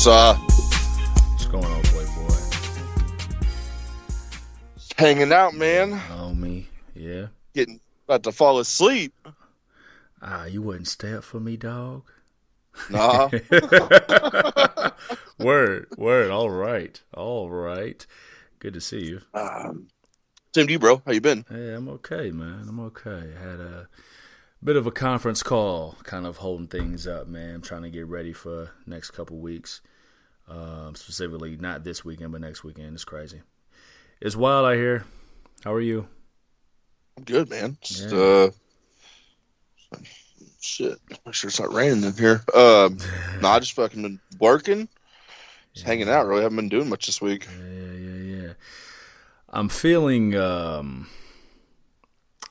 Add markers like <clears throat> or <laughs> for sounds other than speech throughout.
So, What's going on, Playboy? hanging out, man. Oh, me? Yeah. Getting about to fall asleep. Ah, you wouldn't stay up for me, dog? Nah. <laughs> word, word. All right, all right. Good to see you. um, same to you, bro. How you been? Hey, I'm okay, man. I'm okay. I Had a bit of a conference call, kind of holding things up, man. I'm trying to get ready for next couple weeks. Um, specifically, not this weekend, but next weekend. It's crazy. It's wild out here. How are you? I'm good, man. Just, Yeah. uh, shit. Make sure it's not raining in here. Um, <laughs> no, I just fucking been working, just hanging out. Really, haven't been doing much this week. Yeah, yeah, yeah. I'm feeling. Um,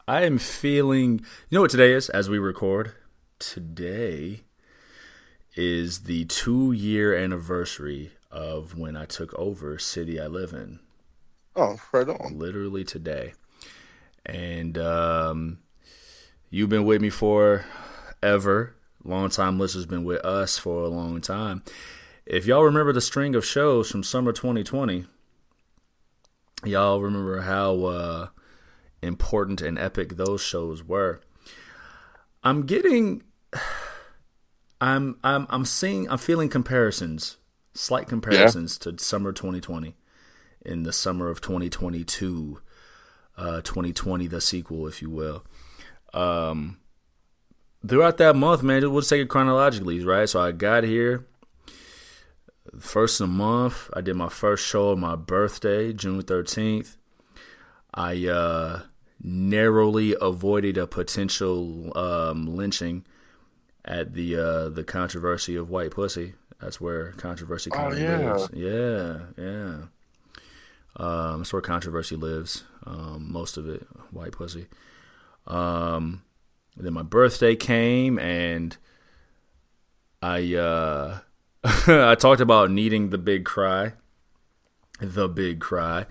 I am feeling. You know what today is? As we record, today is the two-year anniversary of when I took over city I live in. Oh, right on. Literally today, and um, you've been with me for ever. Long time listeners been with us for a long time. If y'all remember the string of shows from summer 2020, y'all remember how uh, important and epic those shows were. I'm getting, I'm I'm I'm seeing, I'm feeling comparisons, slight comparisons to summer 2020, in the summer of 2022, uh, 2020, the sequel, if you will. Um, throughout that month, man, we'll take it chronologically, right? So I got here first of the month. I did my first show on my birthday, June 13th. I uh, narrowly avoided a potential um, lynching at the uh, the controversy of white pussy. That's where controversy kind Oh, of yeah. lives. Yeah, yeah. Um, that's where controversy lives. Um, most of it, white pussy. Um, then my birthday came, and I uh, <laughs> I talked about needing the big cry, the big cry,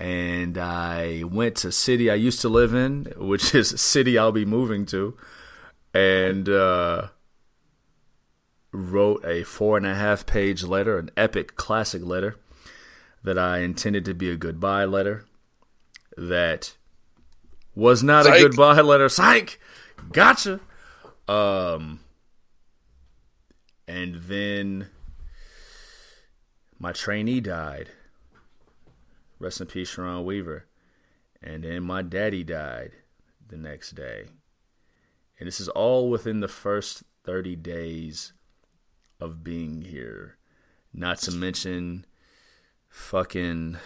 and I went to city I used to live in, which is a city I'll be moving to, and uh, wrote a four and a half page letter, an epic classic letter that I intended to be a goodbye letter, that was not a goodbye letter. Psych, gotcha. Um, and then my trainee died. Rest in peace, Sharon Weaver. And then my daddy died the next day. And this is all within the first 30 days of being here. Not to mention fucking.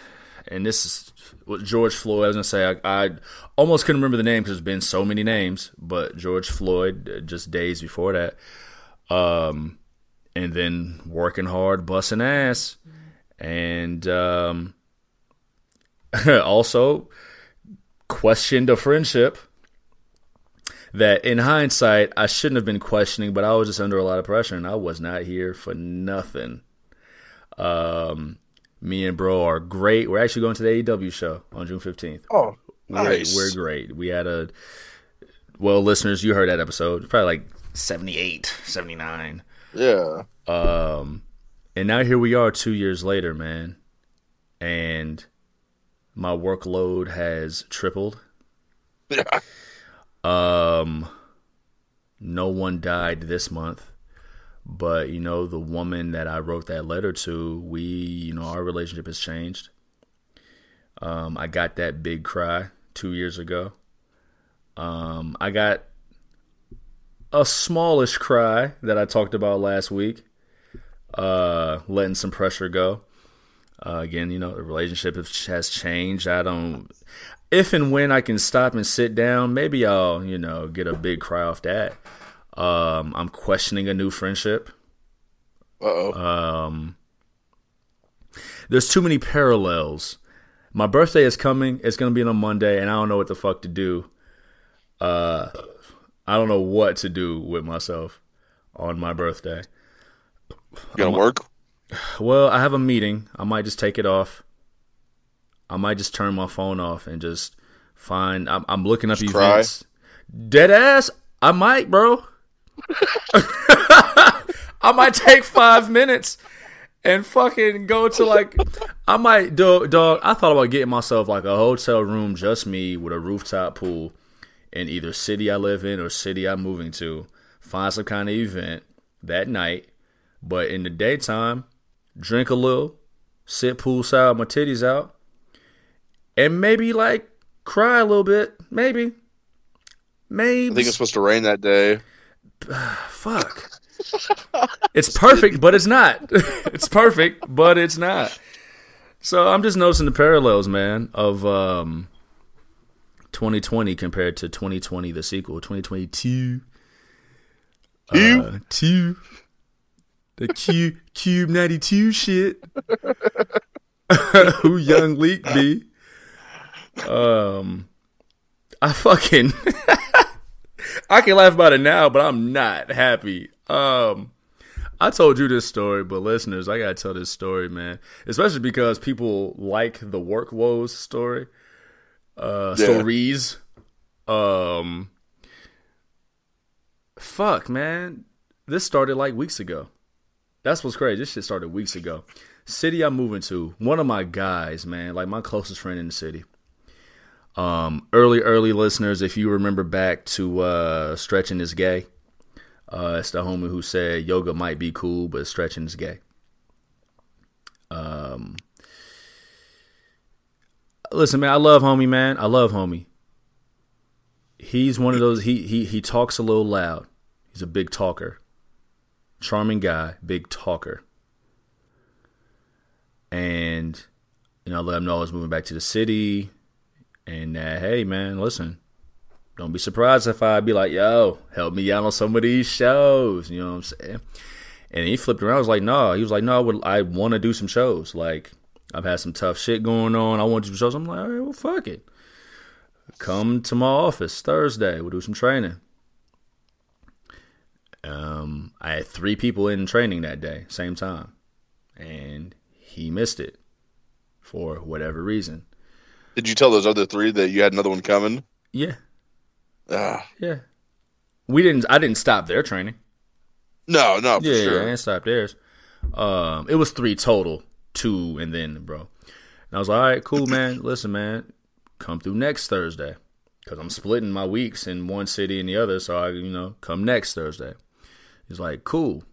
And this is what George Floyd. I was gonna say I, I almost couldn't remember the name because there's been so many names, but George Floyd uh, just days before that, um, and then working hard, busting ass, and um, <laughs> also questioned a friendship that in hindsight I shouldn't have been questioning, but I was just under a lot of pressure and I was not here for nothing. Um, me and bro are great. We're actually going to the AEW show on June fifteenth. Oh, We're, nice. we're great. We had a well, listeners, you heard that episode, probably like 78, 79. Yeah. Um, and now here we are two years later, man. And my workload has tripled. <laughs> Um, no one died this month, but you know the woman that I wrote that letter to, we, you know, our relationship has changed. Um, I got that big cry two years ago. Um, I got a smallish cry that I talked about last week. Uh, letting some pressure go. Uh, again, you know, the relationship has- changed. I don't. If and when I can stop and sit down, maybe I'll, you know, get a big cry off that. Um, I'm questioning a new friendship. Uh oh. Um, there's too many parallels. My birthday is coming. It's gonna be on a Monday, and I don't know what the fuck to do. Uh, I don't know what to do with myself on my birthday. you gonna work? Well, I have a meeting. I might just take it off. I might just turn my phone off and just find. I'm, I'm looking up Just cry? events. Dead ass. I might, bro. <laughs> I might take five minutes and fucking go to like I might dog, dog I thought about getting myself like a hotel room just me with a rooftop pool in either city I live in or city I'm moving to. Find some kind of event that night, but in the daytime, drink a little, sit poolside, my titties out, and maybe like cry a little bit, maybe. Maybe I think it's supposed to rain that day. <sighs> fuck. it's perfect, but it's not. <laughs> it's perfect, but it's not. So I'm just noticing the parallels, man, of um, 2020 compared to 2020, the sequel, 2022. Uh, two. The Q Cube 92 shit. <laughs> <laughs> Who young leak be? Um, I fucking <laughs> I can laugh about it now, but I'm not happy. Um, I told you this story, but listeners, I gotta tell this story, man. Especially because people like the work woes story, uh, Yeah. stories. Um, fuck, man, this started like weeks ago. That's what's crazy. This shit started weeks ago. City I'm moving to, one of my guys, man, like my closest friend in the city. Um, early, early listeners, if you remember back to uh, Stretching is Gay, uh, it's the homie who said yoga might be cool, but stretching is gay. Um, listen, man, I love homie, man. I love homie. He's one of those. He he he talks a little loud. He's a big talker. Charming guy, big talker. And you know, I let him know I was moving back to the city. And uh, hey, man, listen, don't be surprised if I be like, yo, help me out on some of these shows. You know what I'm saying? And he flipped around. I was like, no. He was like, no, I, would, I want to do some shows. Like, I've had some tough shit going on. I want to do some shows. I'm like, all right, well, fuck it. Come to my office Thursday. We'll do some training. Um, I had three people in training that day, same time. And he missed it for whatever reason. Did you tell those other three that you had another one coming? Yeah, Ah, yeah. We didn't. I didn't stop their training. no, no, for Yeah, sure. yeah, I didn't stop theirs. Um, it was three total, two and then bro. And I was like, all right, cool, man. Listen, man, come through next Thursday because I'm splitting my weeks in one city and the other. So I, you know, come next Thursday. He's like, cool,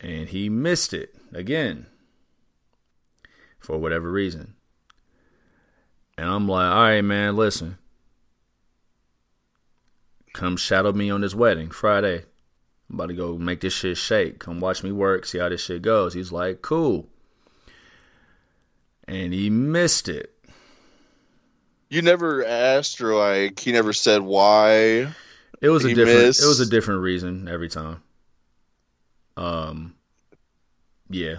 and he missed it again for whatever reason. And I'm like, all right, man, listen. Come shadow me on this wedding Friday. I'm about to go make this shit shake. Come watch me work, see how this shit goes. He's like, cool. And he missed it. You never asked, or like he never said why. It was a different missed. it was a different reason every time. Um yeah,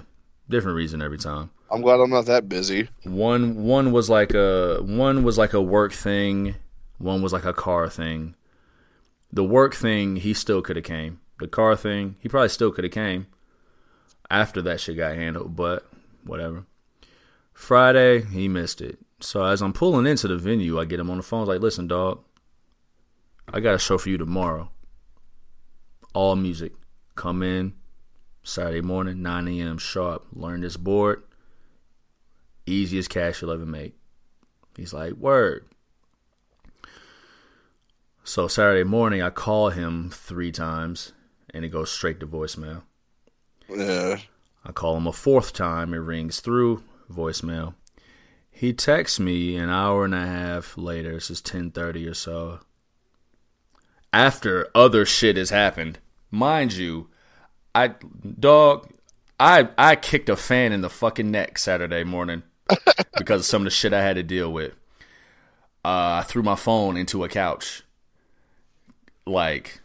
different reason every time. I'm glad I'm not that busy. One one was like a one was like a work thing, one was like a car thing. The work thing, he still could have came. The car thing, he probably still could have came after that shit got handled, but whatever. Friday, he missed it. So as I'm pulling into the venue, I get him on the phone. I was like, listen, dog, I got a show for you tomorrow. All music. Come in Saturday morning, 9 a.m. sharp. Learn this board. Easiest cash you'll ever make. He's like, word. So Saturday morning, I call him three times, and it goes straight to voicemail. Yeah. I call him a fourth time, it rings through voicemail. He texts me an hour and a half later. This is ten thirty or so. After other shit has happened, mind you, I dog, I I kicked a fan in the fucking neck Saturday morning <laughs> because of some of the shit I had to deal with. Uh, I threw my phone into a couch. Like,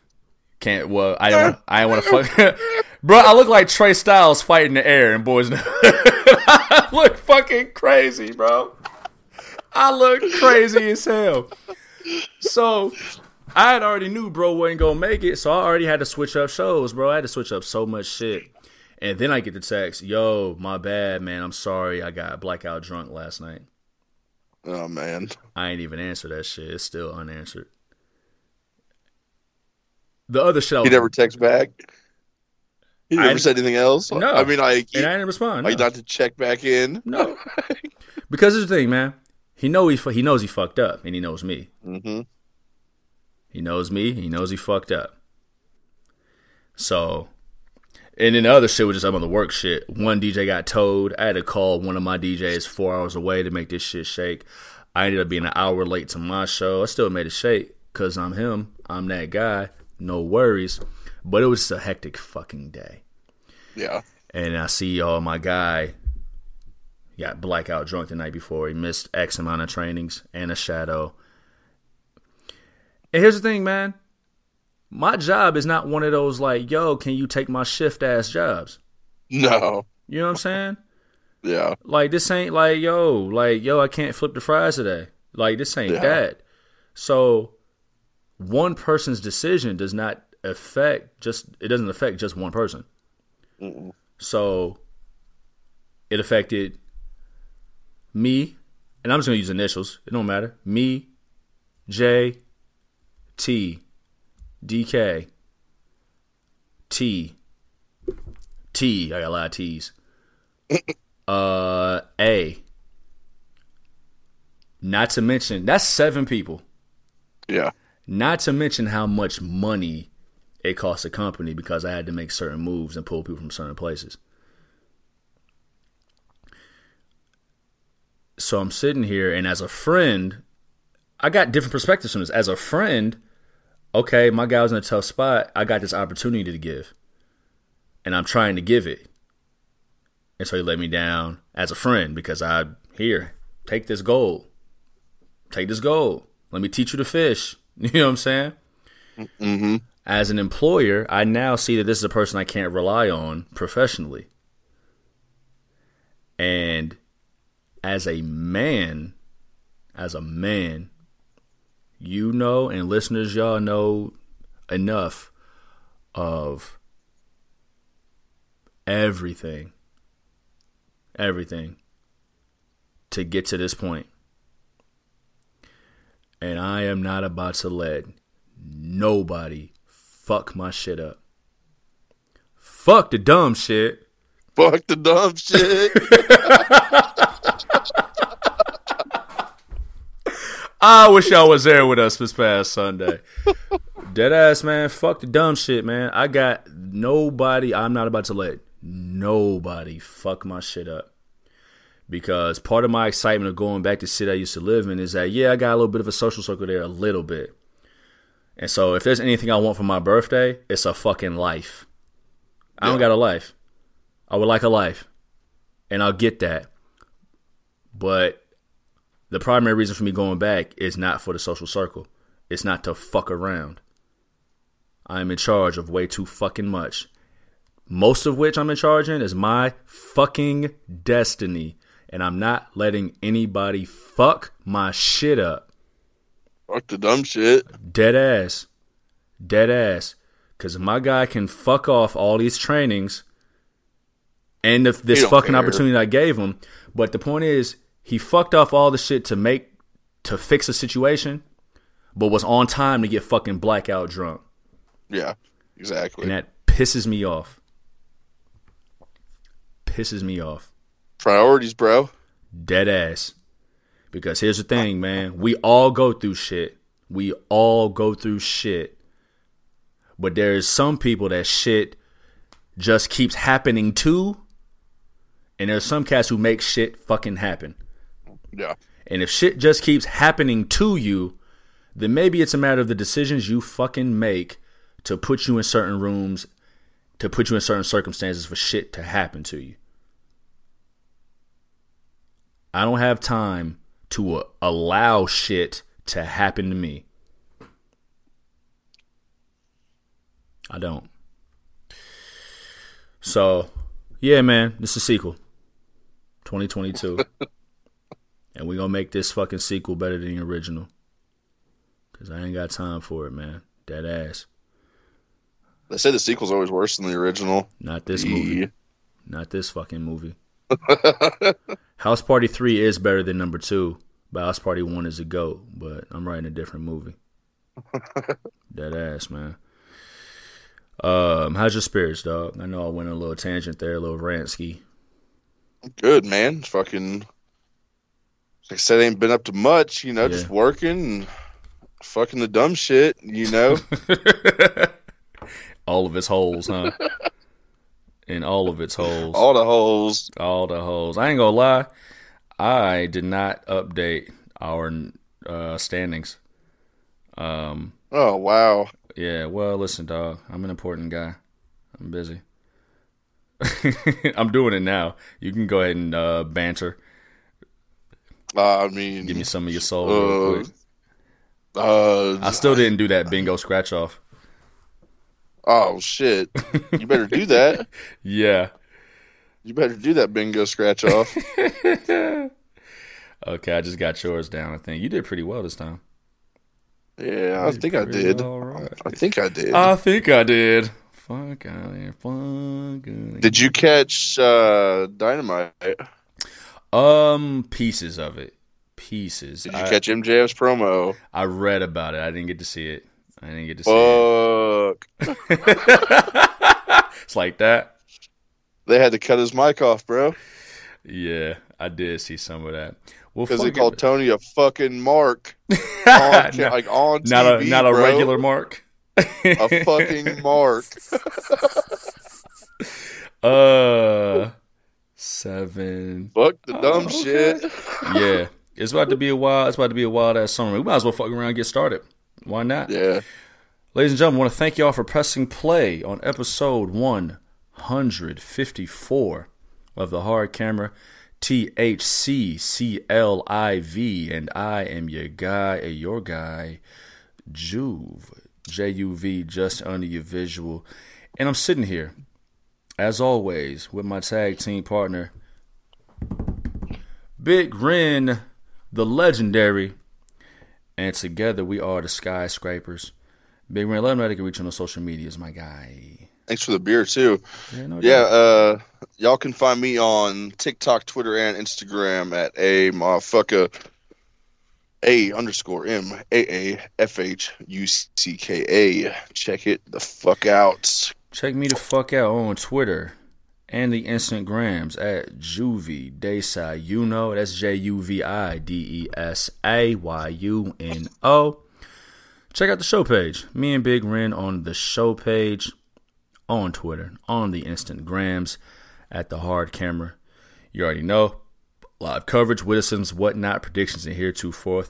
can't. Well, I don't. I don't want to fuck. <laughs> Bro, I look like Trey Styles fighting the air and Boys. <laughs> I look fucking crazy, bro. I look crazy as hell. So I had already knew bro wasn't gonna make it, so I already had to switch up shows, bro. I had to switch up so much shit. And then I get the text, yo, my bad, man. I'm sorry. I got blackout drunk last night. Oh man. I ain't even answer that shit. It's still unanswered. The other shit I He never texts back. He never I- said anything else. No. I mean, like, and I didn't respond. like no. not to check back in. No. <laughs> because here's the thing, man. He know he he knows he fucked up, and he knows me. hmm He knows me. He knows he fucked up. So, and then the other shit was just some of the work shit. One DJ got towed. I had to call one of my DJs four hours away to make this shit shake. I ended up being an hour late to my show. I still made it shake because I'm him. I'm that guy. No worries. But it was just a hectic fucking day. Yeah. And I see, oh, my guy got blackout drunk the night before. He missed X amount of trainings and a shadow. And here's the thing, man. My job is not one of those like, yo, can you take my shift ass jobs? No. You know what I'm saying? Yeah. Like this ain't like, yo, like, yo, I can't flip the fries today. Like this ain't Yeah. that. So one person's decision does not affect just it doesn't affect just one person. Mm-mm. So it affected me, and I'm just gonna use initials. It don't matter. Me, J, T, DK, T, T. I got a lot of T's. <laughs> uh, A. Not to mention that's seven people. Yeah. Not to mention how much money it cost the company because I had to make certain moves and pull people from certain places. So I'm sitting here, and as a friend, I got different perspectives from this. As a friend, okay, my guy was in a tough spot. I got this opportunity to give, and I'm trying to give it. And so he let me down as a friend because I here take this gold, take this gold. Let me teach you to fish. <laughs> You know what I'm saying? hmm As an employer, I now see that this is a person I can't rely on professionally. And as a man, as a man, you know, and listeners, y'all know enough of everything, everything to get to this point. And I am not about to let nobody fuck my shit up. Fuck the dumb shit. Fuck the dumb shit. <laughs> I wish y'all was there with us this past Sunday. <laughs> Dead ass man, fuck the dumb shit, man. I got nobody. I'm not about to let nobody fuck my shit up. Because part of my excitement of going back to the city I used to live in is that yeah, I got a little bit of a social circle there, a little bit. And so if there's anything I want for my birthday, it's a fucking life. I don't got a life. I would like a life. And I'll get that. But the primary reason for me going back is not for the social circle. It's not to fuck around. I am in charge of way too fucking much. Most of which I'm in charge in is my fucking destiny. And I'm not letting anybody fuck my shit up. Fuck the dumb shit. Dead ass. Dead ass. Because my guy can fuck off all these trainings and the, this fucking care. opportunity I gave him. But the point is, he fucked off all the shit to make, to fix a situation, but was on time to get fucking blackout drunk. Yeah. Exactly. And that pisses me off. Pisses me off. Priorities, bro. Dead ass. Because here's the thing, man. We all go through shit. We all go through shit. But there's some people that shit just keeps happening to. And there's some cats who make shit fucking happen. Yeah. And if shit just keeps happening to you, then maybe it's a matter of the decisions you fucking make to put you in certain rooms, to put you in certain circumstances for shit to happen to you. I don't have time to uh, allow shit to happen to me. I don't. So, yeah, man, this is a sequel. 2022. <laughs> and we going to make this fucking sequel better than the original. Because I ain't got time for it, man. Dead ass. They say the sequel's always worse than the original. Not this Yeah. movie. Not this fucking movie. <laughs> House Party 3 is better than number 2, but House Party 1 is a GOAT, but I'm writing a different movie. <laughs> Dead ass, man. Um, how's your spirits, dog? I know I went on a little tangent there, a little rantsky. Good man. Fucking. Like I said, ain't been up to much. You know, Yeah. just working and fucking the dumb shit. You know. <laughs> all of its holes, huh? In all of its holes. All the holes. all the holes. I ain't gonna lie, I did not update our uh, standings. Um, Oh wow. yeah. Well, listen, dog. I'm an important guy. I'm busy. <laughs> I'm doing it now. You can go ahead and uh, banter. I mean, Give me some of your soul real Uh, quick. uh, I still didn't do that bingo scratch off. oh shit! You better do that. <laughs> Yeah. You better do that bingo scratch off. <laughs> Okay, I just got yours down. I think you did pretty well this time. Yeah, I think I did. right. I think I did. I think I did. Fuck out here. Fuck outta did you catch uh, Dynamite? Um, pieces of it. Pieces. Did you I, catch MJF's promo? I read about it. I didn't get to see it. I didn't get to see Fuck! it. <laughs> it's like that. They had to cut his mic off, bro, Yeah, I did see some of that. Well, because they called it. Tony a fucking mark <laughs> on, not, like on not TV, a not a bro. regular mark. a fucking mark. <laughs> uh, seven. Fuck the dumb Oh, okay. shit. <laughs> Yeah, it's about to be a wild. It's about to be a wild ass summer. We might as well fuck around and get started. Why not? Yeah. Ladies and gentlemen, I want to thank y'all for pressing play on episode 154 of the Hard Camera THCCLIV, and I am your guy, uh, your guy, Juve, J U V, just under your visual. And I'm sitting here, as always, with my tag team partner, Big Ren, the legendary, and together we are the skyscrapers. Big Ren, let them know they can reach you on the social medias, my guy. Thanks for the beer too. Yeah, no Yeah, uh, y'all can find me on TikTok, Twitter, and Instagram at a motherfucker a underscore m a a f h u c k a. Check it the fuck out. Check me the fuck out on Twitter and the Instagrams at Juvie Desai. You know, that's J U V I D E S A Y U N O. Check out the show page. Me and Big Ren on the show page on Twitter, on the Instagrams, at the hard camera. You already know. Live coverage, witticisms, whatnot, predictions, and heretofore.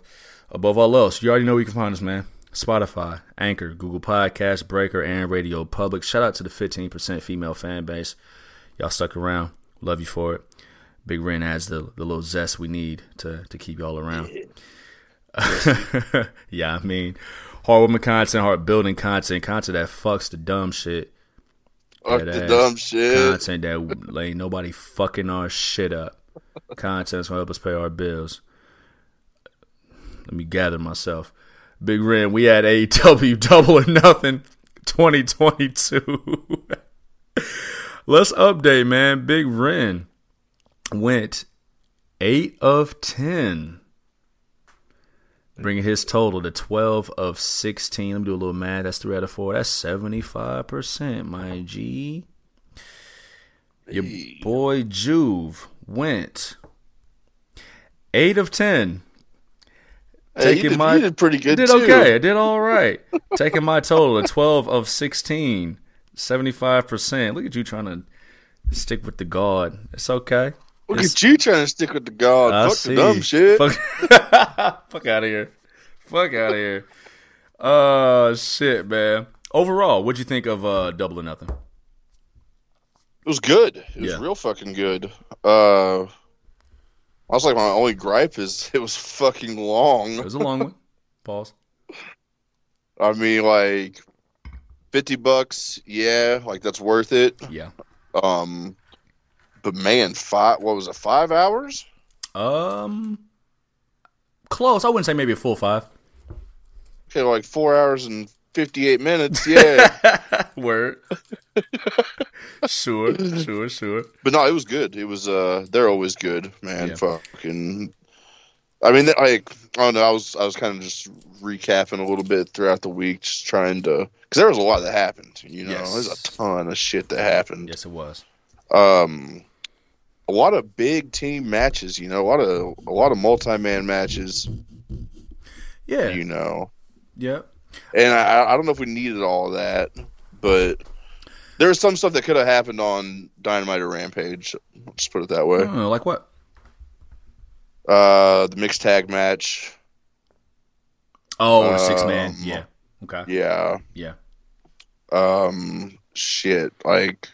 Above all else, you already know where you can find us, man. Spotify, Anchor, Google Podcasts, Breaker, and Radio Public. Shout out to the 15% female fan base. Y'all stuck around. Love you for it. Big Ren adds the, the little zest we need to, to keep y'all around. yeah, <laughs> I mean, heartwarming content, hard building content, content that fucks the dumb shit. Fuck the dumb shit. Content that ain't nobody fucking our shit up. Content that's gonna help us pay our bills. Let me gather myself. Big Ren, we had AEW <laughs> double or nothing 2022. <laughs> Let's update, man. Big Ren went 8 of 10. Bringing his total to 12 of 16. Let me do a little math. That's 3 out of 4. That's 75%, my G. Your boy Juve went 8 of 10. Hey, you, taking did, my- did pretty good did too. okay. I did all <laughs> right. Taking my total to 12 of 16. 75%. Look at you trying to stick with the guard. It's okay. Look It's- at you trying to stick with the god. I Fuck see. the dumb shit. Fuck, <laughs> Fuck out of here. Fuck out of here. Uh, shit, man. Overall, what'd you think of uh, Double or Nothing? It was good. It was Yeah. real fucking good. Uh, I was like, my only gripe is <laughs> it was fucking long. It was a long one. <laughs> Pause. I mean, like fifty bucks, yeah, like that's worth it. Yeah. Um, but man, five. What was it? Five hours? Um, close. I wouldn't say maybe a full five. Okay, like four hours and fifty-eight minutes. Yeah, <laughs> Word. sure, sure, sure. but no, it was good. It was. Uh, they're always good, man. Yeah. Fucking. I mean, I, I don't know. I was I was kind of just recapping a little bit throughout the week, just trying to because there was a lot that happened. You know, Yes. there's a ton of shit that happened. Yes, it was. Um, a lot of big team matches. You know, a lot of a lot of multi man matches. Yeah. You know, yeah. And I, I don't know if we needed all of that, but there was some stuff that could have happened on Dynamite or Rampage. Let's put it that way. Oh, like what? Uh, the mixed tag match. Oh, six man. Um, Yeah. Okay. Yeah. Yeah. Um, shit. Like,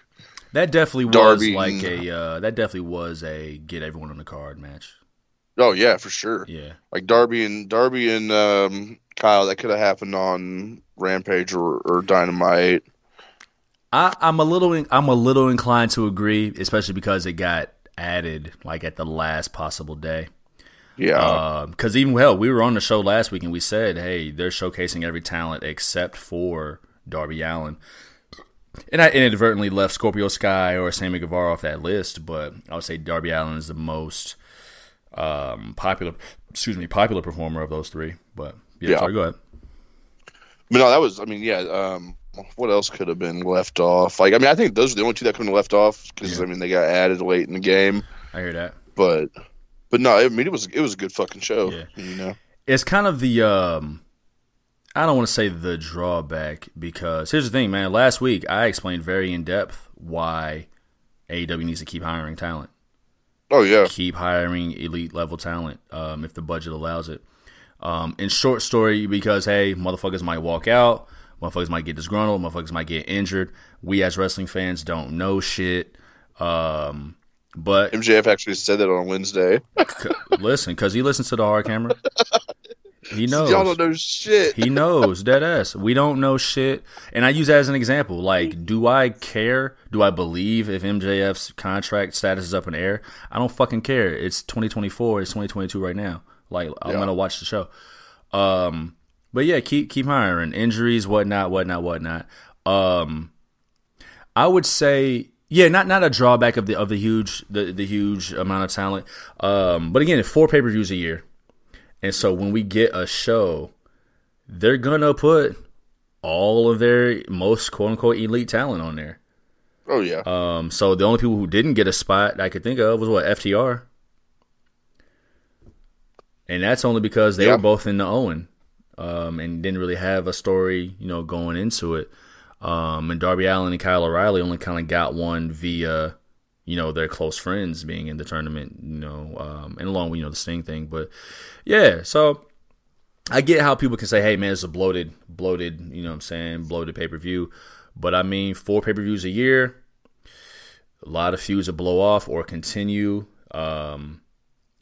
That definitely was Darby like and- a uh, that definitely was a get everyone on the card match. Oh yeah, for sure. Yeah. Like Darby and Darby and um, Kyle. That could have happened on Rampage or, or Dynamite. I, I'm a little in, I'm a little inclined to agree, especially because it got added like at the last possible day. Yeah. Because even hell, we were on the show last week and we said, hey, they're showcasing every talent except for Darby Allin. And I inadvertently left Scorpio Sky or Sammy Guevara off that list, but I would say Darby Allin is the most um, popular, excuse me, popular performer of those three. But yeah, Yeah. sorry, go ahead. But no, that was. I mean, yeah. Um, what else could have been left off? Like, I mean, I think those are the only two that couldn't have left off because Yeah. I mean they got added late in the game. I hear that. But, but no, I mean it was it was a good fucking show. Yeah. You know. it's kind of the um I don't want to say the drawback because here's the thing, man. Last week I explained very in depth why AEW needs to keep hiring talent, Oh yeah. keep hiring elite level talent um, if the budget allows it. Um, in short story, because hey, motherfuckers might walk out, motherfuckers might get disgruntled, motherfuckers might get injured. We as wrestling fans don't know shit. Um, but MJF actually said that on Wednesday. <laughs> c- listen, because he listens to the hard camera, <laughs> he knows. <laughs> Y'all don't know shit. He knows dead ass. We don't know shit. And I use that as an example. Like, do I care? Do I believe if MJF's contract status is up in the air? I don't fucking care. It's 2024. It's 2022 right now. Like, I'm Yeah. gonna watch the show. Um, but yeah, keep keep hiring. Injuries, whatnot, whatnot, whatnot. Um, I would say. Yeah, not not a drawback of the of the huge the, the huge amount of talent. Um, but again, four pay per views a year, and so when we get a show, they're gonna put all of their most quote unquote elite talent on there. Oh yeah. Um, so the only people who didn't get a spot I could think of was what FTR, and that's only because they Yeah. were both in the Owen, um, and didn't really have a story, you know, going into it. Um, and Darby Allin and Kyle O'Reilly only kind of got one via, you know, their close friends being in the tournament, you know, um, and along with you know the Sting thing. But yeah, so I get how people can say, "Hey, man, it's a bloated, bloated, you know, what I'm saying, bloated pay per view." But I mean, four pay per views a year, a lot of feuds that blow off or continue. Um,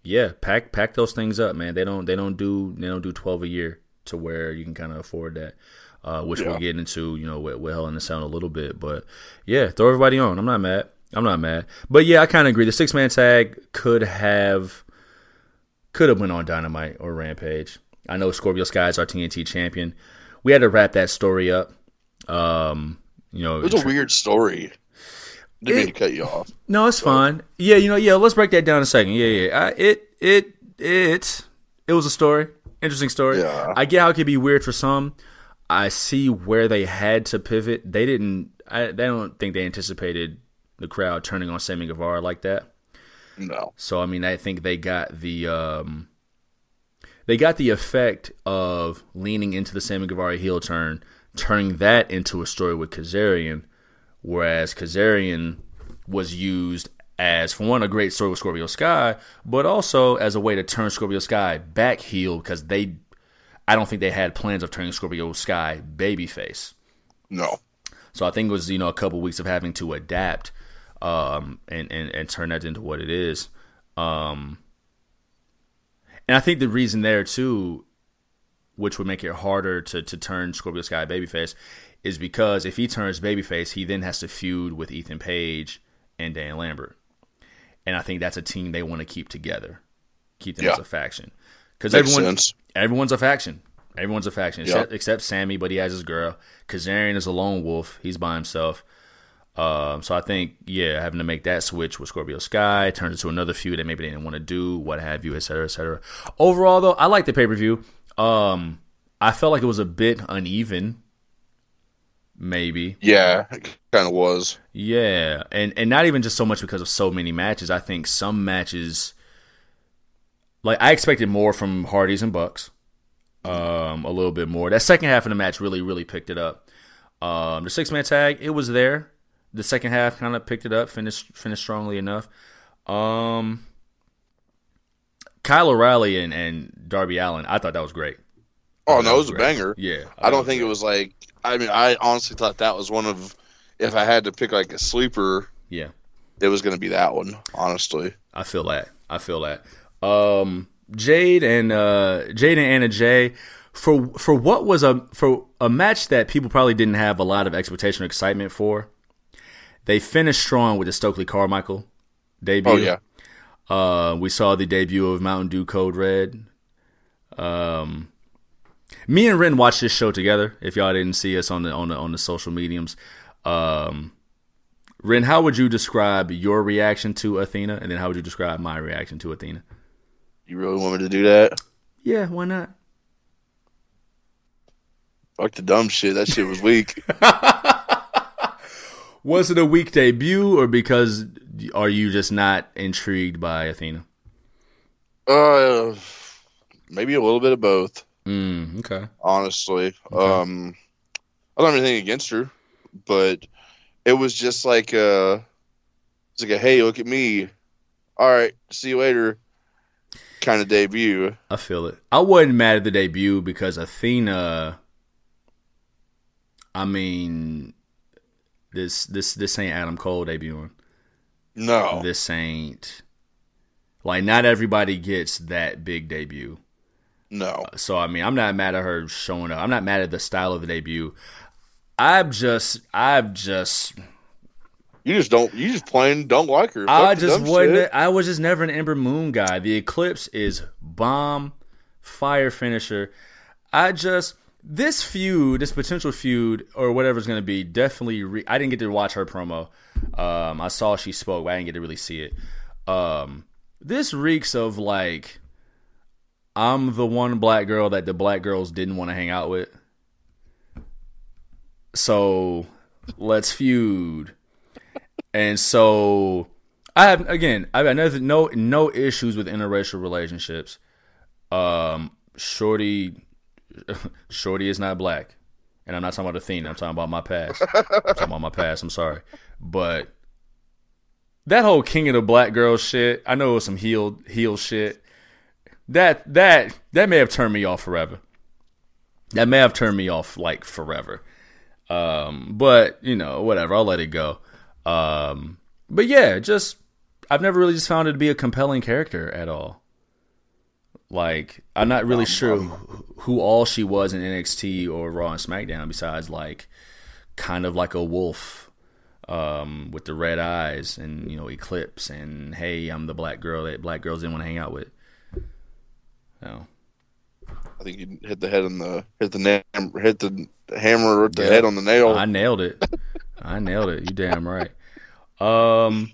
yeah, pack pack those things up, man. They don't they don't do they don't do twelve a year to where you can kind of afford that. Uh, which Yeah. we'll get into, you know, with, with Hell in the Cell a little bit. But yeah, throw everybody on. I'm not mad. I'm not mad. But yeah, I kind of agree. The six man tag could have could have went on Dynamite or Rampage. I know Scorpio Sky is our TNT champion. We had to wrap that story up. Um, you know, It was a weird story. Didn't mean to cut you off. no, it's fine. Yeah, you know, yeah. Let's break that down in a second. Yeah, yeah. I, it, it, it, it was a story. Interesting story. Yeah. I get how it could be weird for some. I see where they had to pivot. They didn't. I, they don't think they anticipated the crowd turning on Sammy Guevara like that. No. So I mean, I think they got the um, they got the effect of leaning into the Sammy Guevara heel turn, turning that into a story with Kazarian, whereas Kazarian was used as for one a great story with Scorpio Sky, but also as a way to turn Scorpio Sky back heel because they, I don't think they had plans of turning Scorpio Sky babyface. No. So I think it was you know a couple weeks of having to adapt um, and, and and turn that into what it is. Um, and I think the reason there too, which would make it harder to to turn Scorpio Sky babyface, is because if he turns babyface, he then has to feud with Ethan Page and Dan Lambert, and I think that's a team they want to keep together, keep them Yeah. as a faction, because everyone sense. everyone's a faction. Everyone's a faction Yeah. except, except Sammy, but he has his girl. Kazarian is a lone wolf. He's by himself. Um, so I think, yeah, having to make that switch with Scorpio Sky turns into another feud that maybe they didn't want to do, what have you, et cetera, et cetera. Overall, though, I like the pay per view. Um, I felt like it was a bit uneven. maybe. Yeah, it kind of was. Yeah, and and not even just so much because of so many matches. I think some matches, like I expected more from Hardys and Bucks, um, a little bit more. That second half of the match really really picked it up. Um, the six man tag, it was there. The second half kind of picked it up, finished finished strongly enough. Um, Kyle O'Reilly and, and Darby Allin, I thought that was great. Oh no, it was was a banger. Yeah, I don't think it was like. I mean, I honestly thought that was one of. If I had to pick like a sleeper, Yeah, it was going to be that one. Honestly, I feel that. I feel that. Um, Jade and uh, Jade and Anna Jay for for what was a for a match that people probably didn't have a lot of expectation or excitement for. They finished strong with the Stokely Carmichael debut. oh yeah, Uh, we saw the debut of Mountain Dew Code Red. Um, me and Ren watched this show together. If y'all didn't see us on the on the on the social mediums, um, Ren, how would you describe your reaction to Athena, and then how would you describe my reaction to Athena? you really want me to do that? Yeah, why not? Fuck the dumb shit. That shit was weak. <laughs> Was it a weak debut, or because are you just not intrigued by Athena? uh, maybe a little bit of both. Mm, okay. honestly. Um, I don't have anything against her, but it was just like a, it's like a hey, look at me. All right, see you later. Kind of debut. I feel it. I wasn't mad at the debut because Athena. I mean, this this this ain't Adam Cole debuting. No, This ain't like not everybody gets that big debut. no. So I mean, I'm not mad at her showing up. I'm not mad at the style of the debut. I'm just, I've just, You just don't. You just plain don't like her. I Fuck just wasn't. shit. I was just never an Ember Moon guy. The Eclipse is bomb, fire finisher. I just this feud, this potential feud or whatever it's going to be, definitely. Re- I didn't get to watch her promo. Um, I saw she spoke, but I didn't get to really see it. Um, this reeks of like I'm the one black girl that the black girls didn't want to hang out with. So let's feud. And so I have again, I have nothing, no no issues with interracial relationships. Um, Shorty, <laughs> Shorty is not black, and I'm not talking about Athena. I'm talking about my past. <laughs> I'm talking about my past. I'm sorry, but that whole King of the Black Girl shit. I know it was some heel heel shit. That that that may have turned me off forever. That may have turned me off like forever. Um, but you know, whatever. I'll let it go. Um, but yeah, just I've never really just found it to be a compelling character at all. Like I'm not really sure who, who all she was in NXT or Raw and SmackDown besides like kind of like a wolf um, with the red eyes and you know Eclipse and hey, I'm the black girl that black girls didn't want to hang out with. No. I think you hit the head on the hit the hit the hammer with the Yeah. head on the nail. I nailed it. I nailed it. You damn right. Um,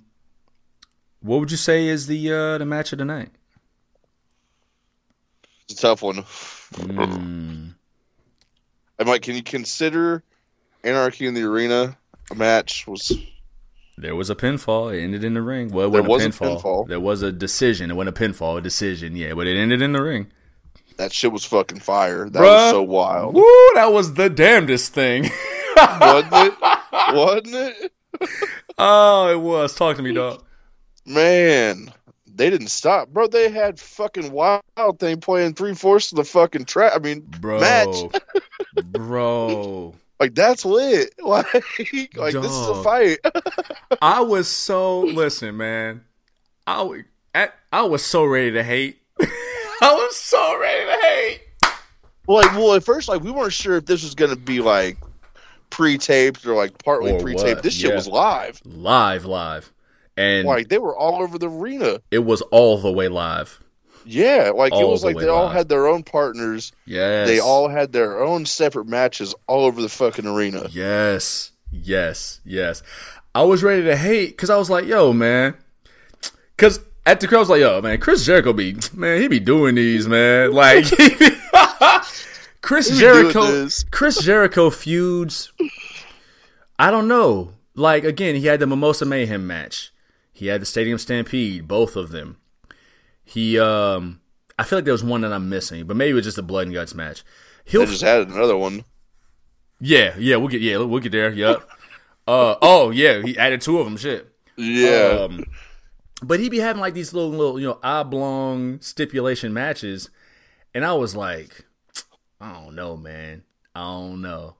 what would you say is the uh, the match of the night? It's a tough one. Mm, like, can you consider Anarchy in the Arena a match? Was there was a pinfall. It ended in the ring. Well, it There was a a pinfall. pinfall. There was a decision. It wasn't a pinfall. A decision. Yeah, but it ended in the ring. that shit was fucking fire. That Bruh. was so wild, Woo! That was the damnedest thing. <laughs> wasn't it? wasn't it? oh, it was. Talk to me, dog. Man, they didn't stop, bro. They had fucking wild thing playing three fourths of the fucking track. I mean, Bro, match. <laughs> bro. Like that's lit. <laughs> Like, like this is a fight. <laughs> I was so listen, man. I at, I was so ready to hate. I was so ready to hate. like, well, at first, like we weren't sure if this was gonna be like pre-taped or like partly Or pre-taped. what, This shit yeah. was live. Live, live, and Like they were all over the arena. it was all the way live. Yeah, like it was the like they all had their own partners. Yes, They all had their own separate matches all over the fucking arena. Yes, yes, yes. I was ready to hate because I was like, "Yo, man," because at the crowd I was like, "Yo, man, Chris Jericho be man, he be doing these, man." <laughs> Like, <laughs> Chris He Jericho. <laughs> Chris Jericho feuds I don't know. Like again, he had the Mimosa Mayhem match. He had the Stadium Stampede, both of them. He um I feel like there was one that I'm missing, but maybe it was just a blood and guts match. He'll just added another one. Yeah, yeah, we'll get yeah, we'll get there. Yep. <laughs> uh oh yeah, he added two of them. Shit. Yeah. Um, but he'd be having like these little little you know oblong stipulation matches, and I was like, I don't know, man. I don't know.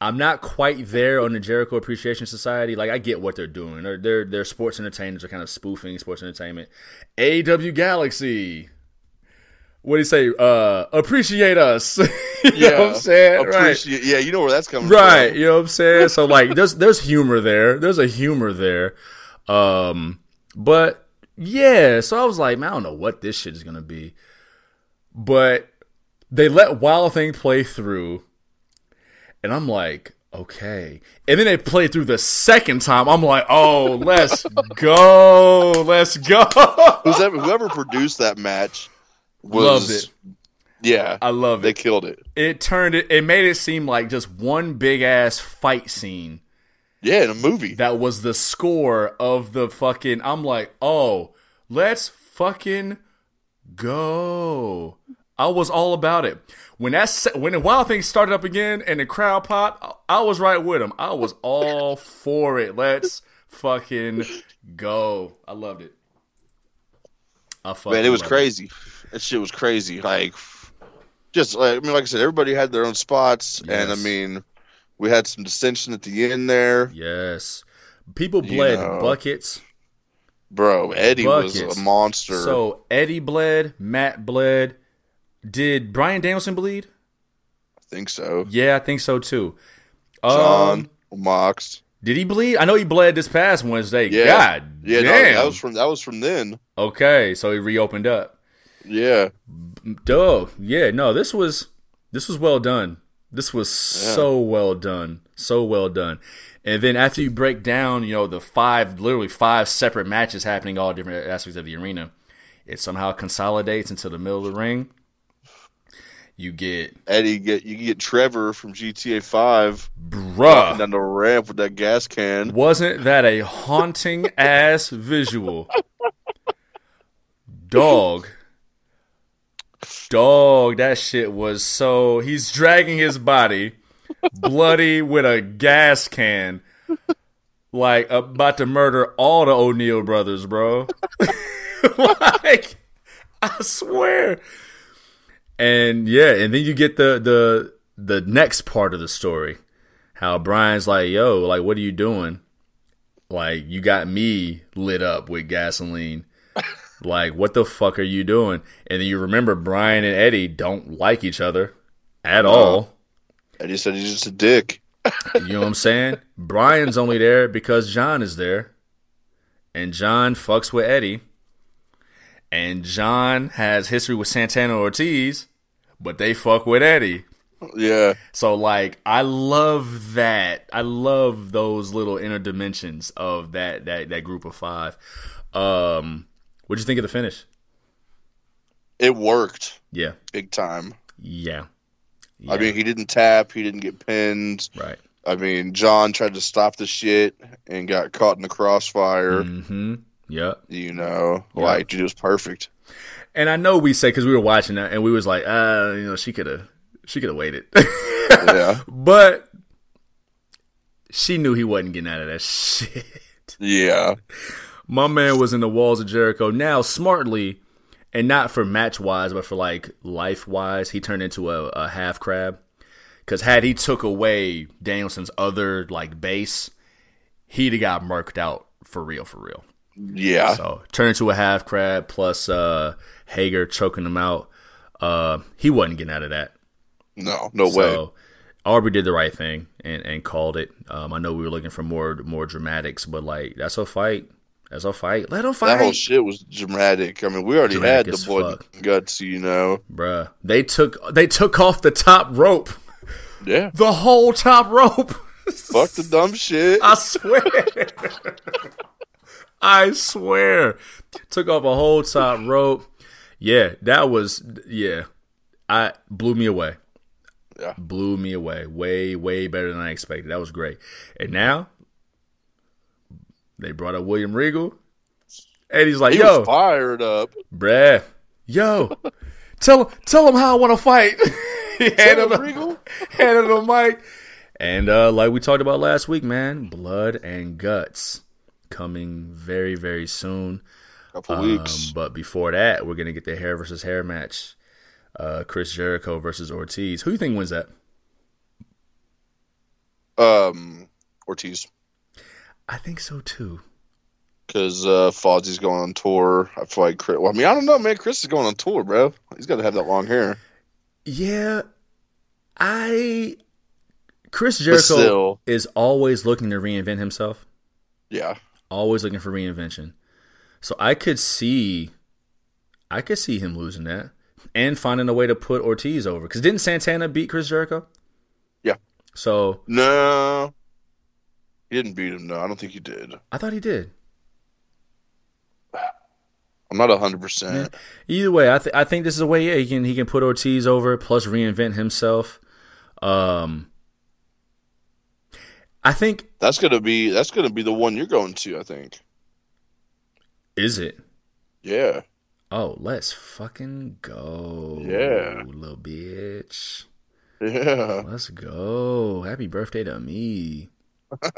I'm not quite there on the Jericho Appreciation Society. Like I get what they're doing. They're they're, they're sports entertainers. Are kind of spoofing sports entertainment. AW Galaxy. What do you say? Uh, appreciate us. <laughs> you yeah, know what I'm saying? Right. Yeah, you know where that's coming right, from. Right. You know what I'm saying? So like, there's there's humor there. There's a humor there. Um, but yeah, so I was like, man, I don't know what this shit is gonna be. But they let Wild Thing play through and I'm like, okay. And then they play through the second time. I'm like, oh, let's go. Let's go. Whoever, whoever produced that match was. Loved it. Yeah. I love it. They killed it. It turned it, it made it seem like just one big ass fight scene. Yeah, in a movie. That was the score of the fucking. I'm like, oh, let's fucking go. I was all about it. When that when the wild thing started up again and the crowd popped, I was right with him. I was all for it. Let's fucking go. I loved it. I Man, it was crazy. It. That shit was crazy. Like, just like I mean, like I said, everybody had their own spots, yes. and I mean, we had some dissension at the end there. Yes, people bled you know. buckets. Bro, Eddie buckets. was a monster. So Eddie bled, Matt bled, did Bryan Danielson bleed? I think so. Yeah, I think so too. Jon um, Mox. Did he bleed? I know he bled this past Wednesday. Yeah. God yeah, damn. No, that was from that was from then. Okay, so he reopened up. Yeah. Duh. Yeah, no, this was this was well done. This was yeah. so well done. So well done. And then after you break down, you know, the five literally five separate matches happening all different aspects of the arena, it somehow consolidates into the middle of the ring you get Eddie. Get you get Trevor from GTA Five, bruh, down the ramp with that gas can. Wasn't that a haunting <laughs> ass visual? Dog, dog, that shit was so. He's dragging his body, bloody with a gas can, like about to murder all the O'Neill brothers, bro. <laughs> like, I swear and yeah, and then you get the the the next part of the story, how Bryan's like, "Yo, like, what are you doing? Like, you got me lit up with gasoline. <laughs> like, what the fuck are you doing?" And then you remember Bryan and Eddie don't like each other at no. all. Eddie said he's just a dick. you know what I'm saying? <laughs> Bryan's only there because Jon is there, and Jon fucks with Eddie and Jon has history with Santana Ortiz, but they fuck with Eddie. Yeah. So like I love that. I love those little inner dimensions of that that that group of five. Um what'd you think of the finish? It worked. Yeah. Big time. Yeah. yeah. I mean, he didn't tap, he didn't get pinned. Right. I mean, Jon tried to stop the shit and got caught in the crossfire. Mm-hmm. Yeah. You know, yep. like it was perfect. And I know we say because we were watching that and we was like, uh, you know, she could have, she could have waited. <laughs> yeah. But she knew he wasn't getting out of that <laughs> shit. Yeah. My man was in the walls of Jericho. Now, smartly, and not for match wise, but for like life wise, he turned into a, a half crab. Because had he took away Danielson's other like base, he'd have got murked out for real, for real. Yeah. So turn into a half crab plus uh, Hager choking him out. Uh, he wasn't getting out of that. No, no so, way. Aubrey did the right thing and, and called it. Um, I know we were looking for more more dramatics, but like that's a fight. That's a fight. Let them fight. That whole shit was dramatic. I mean, we already dramatic had the blood guts, you know. Bruh, they took they took off the top rope. Yeah, <laughs> the whole top rope. Fuck the dumb shit. I swear. <laughs> I swear. Took off a whole top rope. Yeah, that was yeah. I blew me away. Yeah. blew me away. Way, way better than I expected. That was great. And now they brought up William Regal. And he's like, He yo, fired up. bruh, yo, <laughs> tell tell him how I want to fight. <laughs> he handed him, Regal? <laughs> handed him mic. And uh, like we talked about last week, man, blood and guts coming very, very soon. Couple Um, weeks. but before that, we're gonna get the hair versus hair match. Uh, Chris Jericho versus Ortiz. Who do you think wins that? Um, Ortiz. I think so too. Because uh, Fozzy's going on tour. I feel like Chris. Well, I mean, I don't know, man. Chris is going on tour, bro. He's got to have that long hair. Yeah, I Chris Jericho still, is always looking to reinvent himself. yeah. Always looking for reinvention. So I could see, I could see him losing that and finding a way to put Ortiz over. Because didn't Santana beat Chris Jericho? Yeah. So No. He didn't beat him, no. I don't think he did. I thought he did. I'm not 100%. Either way, I th- I think this is a way. Yeah, he can he can put Ortiz over plus reinvent himself. Um, I think That's gonna be that's gonna be the one you're going to. I think. Is it. Yeah. Oh, let's fucking go. Yeah. little bitch. Yeah. Let's go. Happy birthday to me.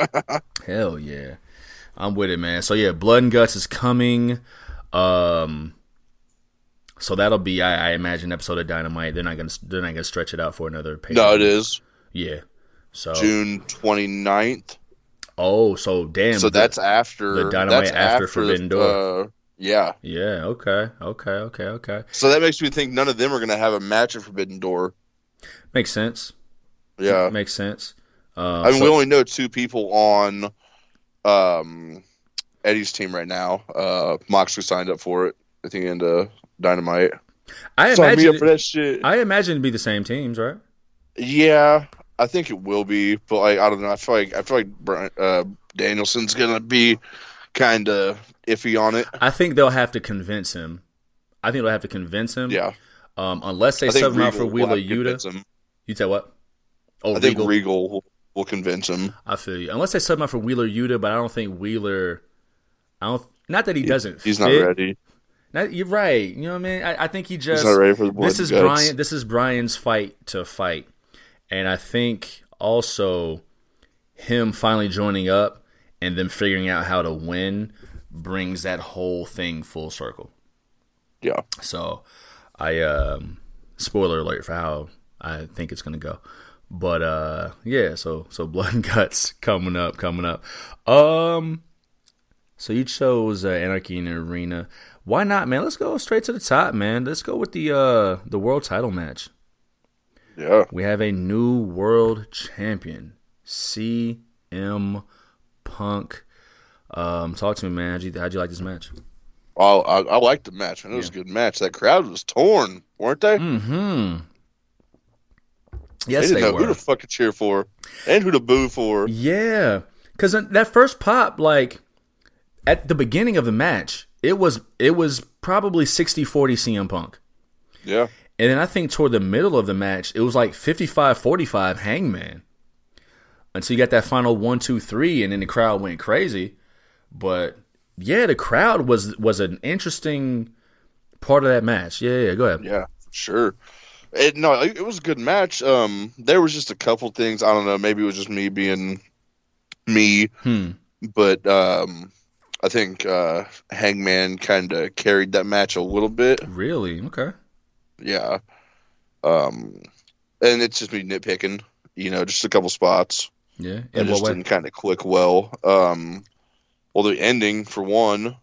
<laughs> Hell yeah. I'm with it, man. So yeah, Blood and Guts is coming. Um so that'll be I, I imagine episode of Dynamite. They're not gonna they're not gonna stretch it out for another pay. No, it is Yeah. So June 29th. Oh, so damn. so the- that's after the Dynamite that's after Forbidden Door. Uh, yeah. Yeah, okay. Okay, okay, okay. So that makes me think none of them are gonna have a match at Forbidden Door. Makes sense. Yeah. Makes sense. Uh, I mean, so- we only know two people on um, Eddie's team right now. Uh, Moxley signed up for it at the end of Dynamite. I Sign me imagine up for that shit. I imagine it'd be the same teams, right? yeah, I think it will be, but like I don't know. I feel like I feel like Bryan, uh, Danielson's gonna be kind of iffy on it. I think they'll have to convince him. I think they'll have to convince him. Yeah, Um, unless they sub him out for Wheeler Yuta. You said what? Oh, I think Regal. Regal will, convince him. I feel you. Unless they sub him out for Wheeler Yuta, but I don't think Wheeler. I don't. Not that he doesn't. He's not ready. Not- you're right. You know what I mean? I, I think he just. He's not ready for the blood this is guts. Bryan. This is Bryan's fight to fight, and I think also him finally joining up and then figuring out how to win brings that whole thing full circle. Yeah, So, I um, spoiler alert for how I think it's gonna go, but uh, yeah. So so blood and guts coming up, coming up. Um, so you chose uh, Anarchy in the Arena. Why not, man? Let's go straight to the top, man. Let's go with the uh the world title match. Yeah. We have a new world champion, CM Punk. Um, talk to me, man. How'd you, how'd you like this match? Oh, I, I liked the match. man. It was a good match. That crowd was torn, weren't they? Hmm. they Yes, didn't they, know were. who to fucking cheer for and who to boo for. Yeah, because that first pop, like at the beginning of the match, it was it was probably 60-40 CM Punk, Yeah, and then I think toward the middle of the match, it was like 55-45 Hangman. Until you got that final one, two, three, and then the crowd went crazy. But yeah, the crowd was was an interesting part of that match. Yeah, yeah, go ahead. yeah, sure. It, no, it, it was a good match. Um, there was just a couple things. I don't know. Maybe it was just me being me, Hmm. but um, I think uh, Hangman kind of carried that match a little bit. Really? Okay. Yeah. Um, and it's just me nitpicking. You know, just a couple spots. Yeah. It In just way? didn't kind of click well. Um, well, the ending for one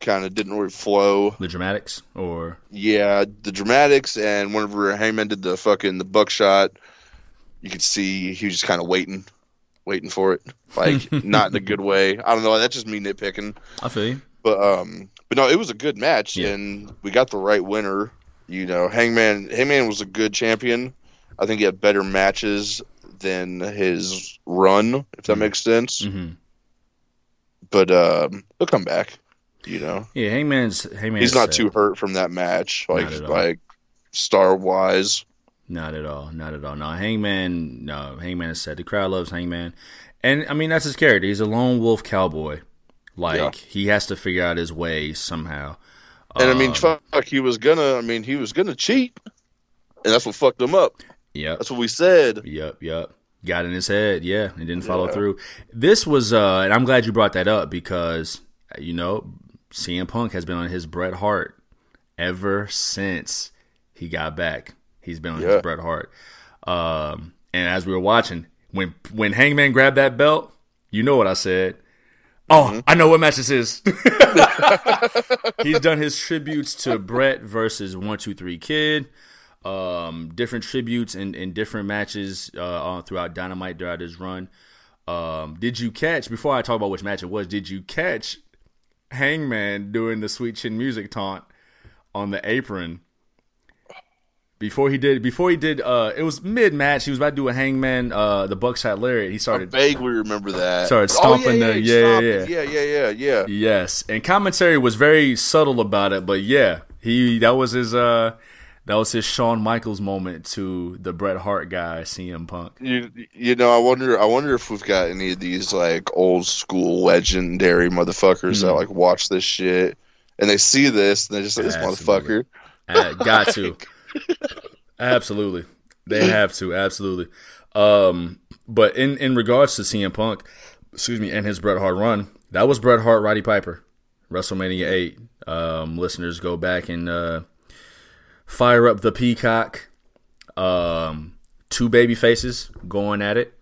kind of didn't really flow. The dramatics or Yeah, the dramatics and whenever Hangman did the fucking the buckshot, you could see he was just kind of waiting, waiting for it, like <laughs> not in a good way. I don't know. That's just me nitpicking, I feel you. but um, but no, it was a good match, Yeah. and we got the right winner. You know, Hangman Hangman was a good champion. I think he had better matches than his run, if that Mhm. makes sense. hmm But um, he'll come back. You know, Yeah, Hangman's Hangman's he's not too hurt from that match, like Not at all. like star wise. Not at all. Not at all. No, Hangman. No, Hangman is said the crowd loves Hangman, and I mean that's his character. He's a lone wolf cowboy. Like yeah. he has to figure out his way somehow. And I mean, um, fuck, he was gonna. I mean, he was gonna cheat, and that's what fucked him up. Yep. That's what we said. Yep. Yep. Got in his head. Yeah, and didn't follow yeah. through. This was, uh, and I'm glad you brought that up because you know CM Punk has been on his Bret Hart ever since he got back. He's been on yeah. his Bret Hart. Um, and as we were watching, when when Hangman grabbed that belt, you know what I said. Oh, mm-hmm. I know what match this is. <laughs> He's done his tributes to Bret versus One Two Three Kid. Um, different tributes in, in different matches uh, throughout Dynamite throughout his run. Um, did you catch before I talk about which match it was? Did you catch Hangman doing the Sweet Chin Music taunt on the apron before he did before he did uh it was mid match he was about to do a hangman uh the buckshot lariat he started I vaguely remember that started stomping oh, yeah, the yeah, yeah yeah yeah yeah yeah yes and commentary was very subtle about it but yeah he that was his uh that was his Shawn Michaels moment to the Bret Hart guy, CM Punk. You you know, I wonder I wonder if we've got any of these like old school legendary motherfuckers mm. that hmm. like watch this shit and they see this and they just like this motherfucker. Uh, got to. <laughs> absolutely. They have to, absolutely. Um, but in, in regards to CM Punk, excuse me, and his Bret Hart run, that was Bret Hart, Roddy Piper, WrestleMania 8. Um, listeners go back and uh, fire up the Peacock. Um, two baby faces going at it.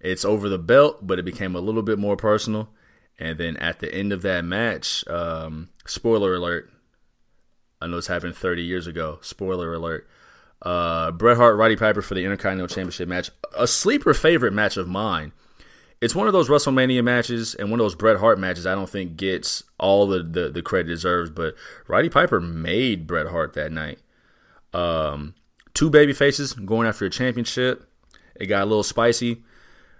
It's over the belt, but it became a little bit more personal. And then at the end of that match, um, spoiler alert, I know this happened 30 years ago. Spoiler alert. Uh, Bret Hart, Roddy Piper for the Intercontinental Championship match. A sleeper favorite match of mine. It's one of those WrestleMania matches and one of those Bret Hart matches I don't think gets all the, the, the credit it deserves, but Roddy Piper made Bret Hart that night. Um, two baby faces going after a championship. It got a little spicy.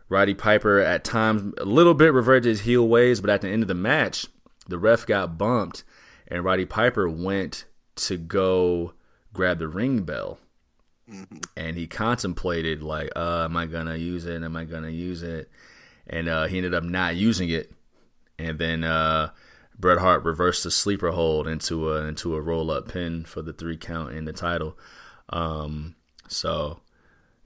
Roddy Piper at times a little bit reverted his heel ways, but at the end of the match, the ref got bumped and Roddy Piper went to go grab the ring bell. Mm-hmm. And he contemplated like, uh, am I gonna use it? Am I gonna use it? And uh, he ended up not using it. And then uh, Bret Hart reversed the sleeper hold into a into a roll up pin for the three count in the title. Um, so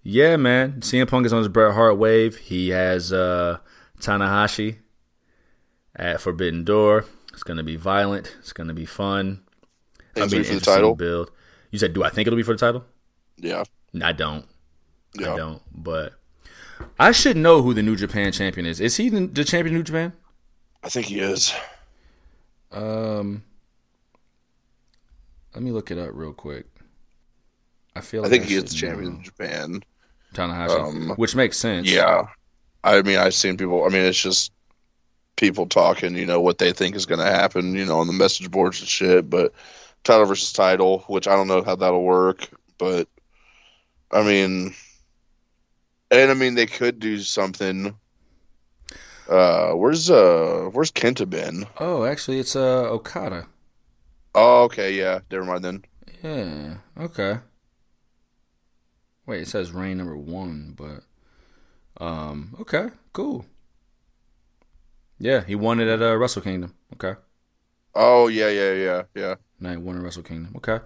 yeah, man, CM Punk is on his Bret Hart wave. He has uh, Tanahashi at Forbidden Door. It's gonna be violent. It's gonna be fun. I mean, for the title build. You said, do I think it'll be for the title? Yeah, I don't. Yeah. I don't. But I should know who the New Japan champion is. Is he the champion of New Japan? I think he is. Um, let me look it up real quick. I feel. Like I think I he is the champion of Japan. Tanahashi, um, which makes sense. Yeah, I mean, I've seen people. I mean, it's just people talking. You know what they think is going to happen. You know, on the message boards and shit. But title versus title, which I don't know how that'll work. But I mean, and I mean, they could do something uh, where's uh, where's Kenta been? Oh, actually, it's uh Okada. Oh, okay, yeah. Never mind then. Yeah. Okay. Wait, it says reign number one, but um, okay, cool. Yeah, he won it at uh, Wrestle Kingdom. Okay. Oh yeah, yeah, yeah, yeah. Night one at Wrestle Kingdom. Okay.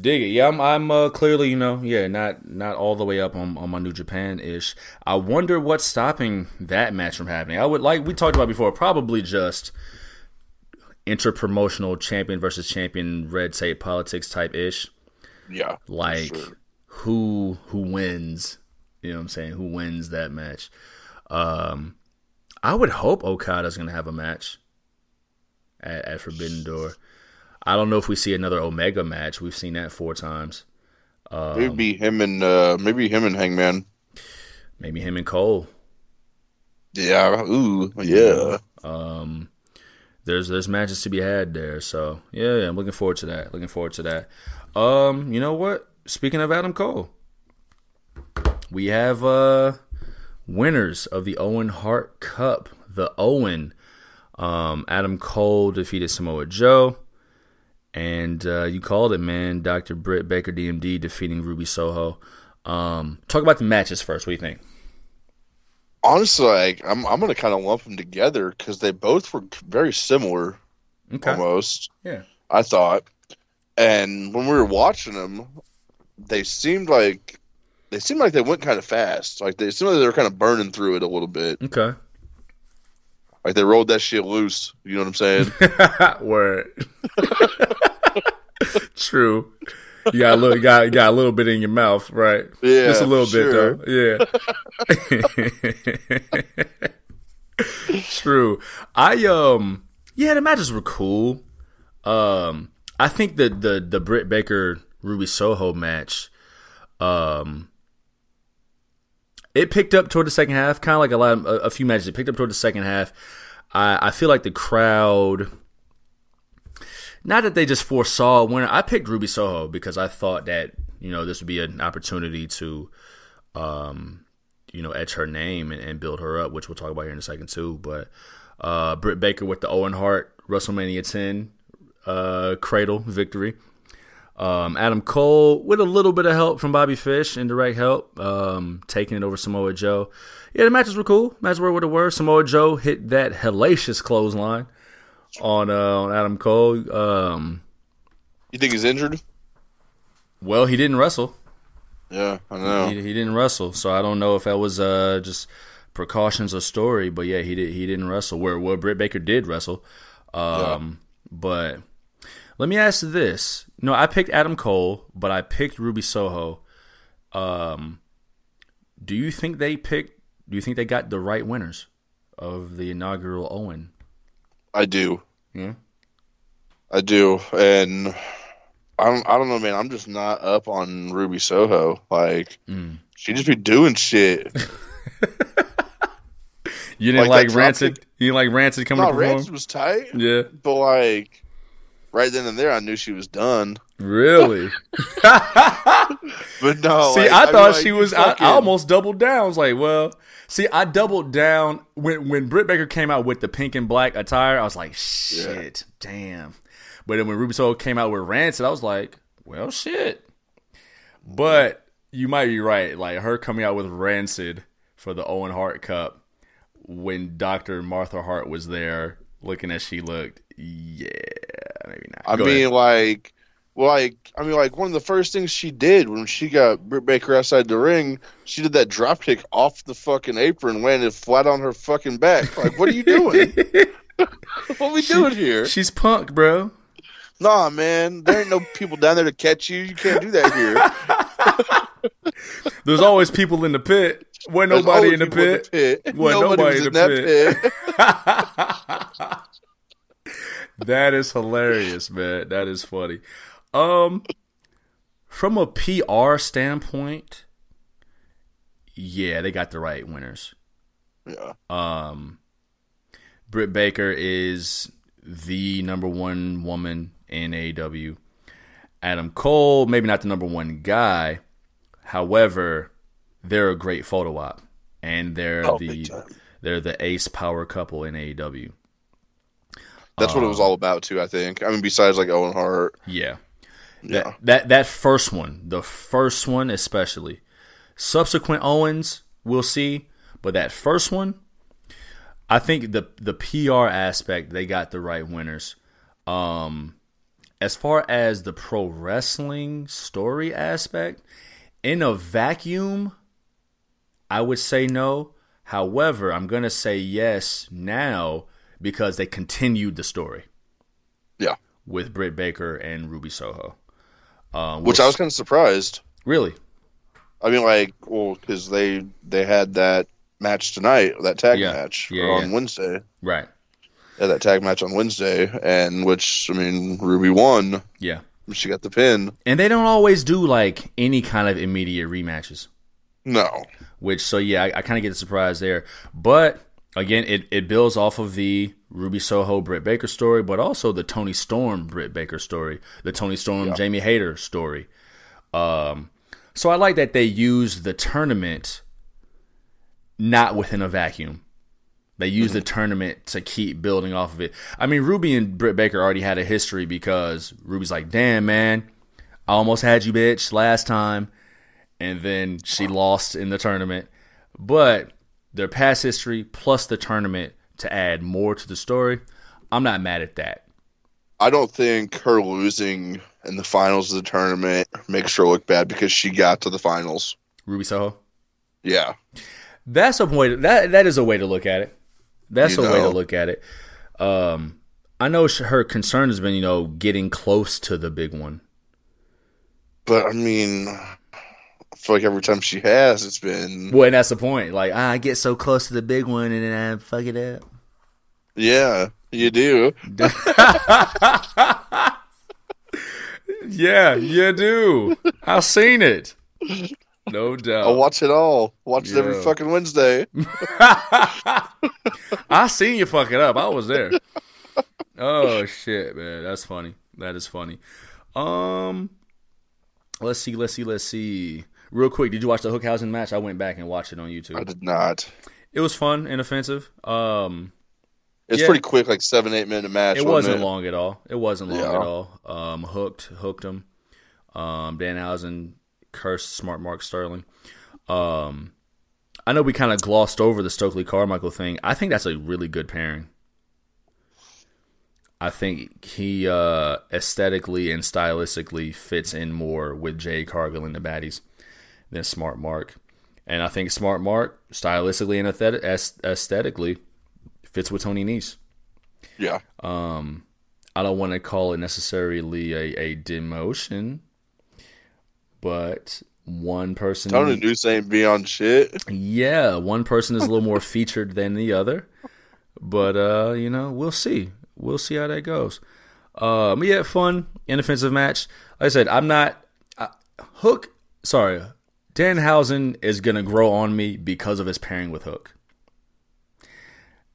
Dig it. Yeah, I'm. I'm uh, clearly, you know, yeah, not not all the way up on, on my New Japan ish. I wonder what's stopping that match from happening. I would like we talked about before. Probably just interpromotional champion versus champion red tape politics type ish. Yeah, like sure. who who wins? You know what I'm saying? Who wins that match? Um, I would hope Okada's gonna have a match at, at Forbidden Door. I don't know if we see another Omega match. We've seen that four times. Um, maybe him and uh, maybe him and Hangman. Maybe him and Cole. Yeah. Ooh. Yeah. Um, there's there's matches to be had there. So yeah, yeah, I'm looking forward to that. Looking forward to that. Um, you know what? Speaking of Adam Cole, we have uh winners of the Owen Hart Cup. The Owen. Um, Adam Cole defeated Samoa Joe And uh, you called it, man. Dr. Britt Baker, DMD, defeating Ruby Soho. Um, talk about the matches first. What do you think? Honestly, like, I'm I'm gonna kind of lump them together because they both were very similar, Okay. almost. Yeah. I thought, and when we were watching them, they seemed like they seemed like they went kind of fast. Like they seemed like they were kind of burning through it a little bit. Okay. Like they rolled that shit loose. You know what I'm saying? <laughs> Word. <laughs> True. You got a little, you got, you got a little bit in your mouth, right? Yeah, Just a little sure. bit though. Yeah. <laughs> True. I um yeah, the matches were cool. Um I think the the the Britt Baker Ruby Soho match um it picked up toward the second half, kind of like a lot a, a few matches. It picked up toward the second half. I I feel like the crowd not that they just foresaw a winner. I picked Ruby Soho because I thought that you know this would be an opportunity to, um, you know, etch her name and, and build her up, which we'll talk about here in a second too. But uh, Britt Baker with the Owen Hart WrestleMania 10 uh, Cradle victory. Um, Adam Cole with a little bit of help from Bobby Fish, indirect help, um, taking it over Samoa Joe. Yeah, the matches were cool. Matches were what they were. Samoa Joe hit that hellacious clothesline on uh, on Adam Cole. Um, You think he's injured? well, he didn't wrestle. Yeah, I know. He, he didn't wrestle, so I don't know if that was uh, just precautions or story. But yeah, he did. He didn't wrestle. Where where Britt Baker did wrestle. Um, But let me ask this: No, I picked Adam Cole, but I picked Ruby Soho. Um, do you think they picked? Do you think they got the right winners of the inaugural Owen? I do. Yeah. I do, and I don't. I don't know, man. I'm just not up on Ruby Soho. Like Mm. she just be doing shit. <laughs> You didn't Like like, Rancid. You didn't like Rancid coming no, to. Rancid was tight, Yeah, but like right then and there, I knew she was done. really. <laughs> But no, <laughs> See, like, I mean, thought like, she was. I, I almost doubled down. I was like, well, see, I doubled down when when Britt Baker came out with the pink and black attire. I was like, shit, damn. But then when Ruby Soho came out with Rancid, I was like, well, shit. But you might be right. Like her coming out with Rancid for the Owen Hart Cup when Doctor Martha Hart was there, looking as she looked. Yeah, maybe not. I Go mean, ahead. like, well, like, I mean, like, one of the first things she did when she got Britt Baker outside the ring, she did that drop kick off the fucking apron, landed flat on her fucking back. Like, what are you doing? <laughs> what are we doing here? she's punk, bro. Nah, man, there ain't no people down there to catch you. You can't do that here. <laughs> There's always people in the pit. Wasn't There's nobody in the people pit. pit. Wasn't Nobody nobody was in in the that pit. <laughs> That is hilarious, man. That is funny. Um, from a PR standpoint, yeah, they got the right winners. Yeah. Um, Britt Baker is the number one woman in AEW. Adam Cole, maybe not the number one guy. However, they're a great photo op, and they're Oh, the they're the ace power couple in AEW. That's what it was Um, all about, too, I think. I mean, besides, like, Owen Hart. Yeah. Yeah. That, that that first one, the first one especially. Subsequent Owens, we'll see, but that first one, I think the the PR aspect they got the right winners. Um, as far as the pro wrestling story aspect, in a vacuum, I would say no. However, I'm gonna say yes now because they continued the story Yeah. with Britt Baker and Ruby Soho. Um, Which I was kind of surprised. really I mean, like, well, because they they had that match tonight, that tag Yeah. match Yeah, on yeah. Wednesday. right. Yeah, that tag match on Wednesday, and which I mean, Ruby won. Yeah, She got the pin. and they don't always do like any kind of immediate rematches. No, Which so yeah, I, I kind of get the surprise there. But again, it, it builds off of the Ruby Soho Britt Baker story, but also the Toni Storm Britt Baker story, the Toni Storm Jamie Hayter story. Um, so I like that they used the tournament not within a vacuum. They used the tournament to keep building off of it. I mean, Ruby and Britt Baker already had a history because Ruby's like, "Damn, man, I almost had you, bitch, last time," and then she lost in the tournament. But their past history plus the tournament to add more to the story, I'm not mad at that. I don't think her losing in the finals of the tournament makes her look bad because she got to the finals. Ruby Soho. Yeah, That's a way. To, that that is a way to look at it. That's You a way to look at it. Um, I know her concern has been, you know, getting close to the big one. but I mean, I feel like every time she has, it's been Well, and that's the point. Like, I get so close to the big one, and then I fuck it up. yeah, you do. <laughs> Yeah, you do. I've seen it. No doubt. I watch it all. Watch it every fucking Wednesday. <laughs> I seen you fuck it up. I was there. Oh shit, man, that's funny. That is funny. Um, let's see, let's see, let's see. Real quick, did you watch the Hookhausen match? I went back and watched it on YouTube. I did not. It was fun and offensive. Um, It's Yeah. pretty quick, like seven, eight minute match. it wasn't wasn't long at all. It wasn't long Yeah. at all. Um, hooked, hooked him. Um, Danhausen cursed Smart Mark Sterling. Um, I know we kind of glossed over the Stokely Carmichael thing. I think that's a really good pairing. I think he uh, aesthetically and stylistically fits in more with Jade Cargill and the baddies than Smart Mark. And I think Smart Mark, stylistically and aesthet- aesthetically, fits with Tony Nese. Yeah, Um, I don't want to call it necessarily a, a demotion, but one person, Tony Nese ain't beyond shit. yeah, one person is a little more <laughs> featured than the other. But uh, you know, we'll see. We'll see how that goes. Um, yeah, fun, inoffensive match. Like I said, I'm not uh, Hook. Sorry, Danhausen is gonna grow on me because of his pairing with Hook.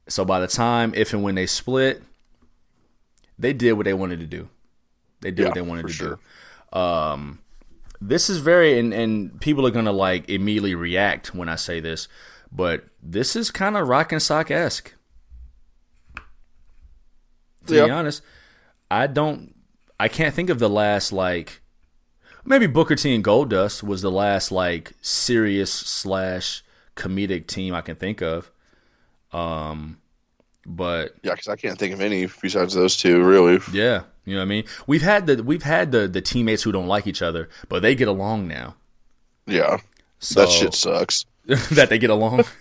So by the time, if and when they split, they did what they wanted to do. They did Yeah, what they wanted to sure. do. Um, this is very, and, and people are gonna like immediately react when I say this, but this is kind of rock and sock esque. To be honest, I don't, I can't think of the last like, maybe Booker T and Goldust was the last like serious slash comedic team I can think of. Um, but Yeah, because I can't think of any besides those two, really. yeah, you know what I mean. We've had the we've had the the teammates who don't like each other, but they get along now. Yeah, So that shit sucks. <laughs> that they get along. <laughs>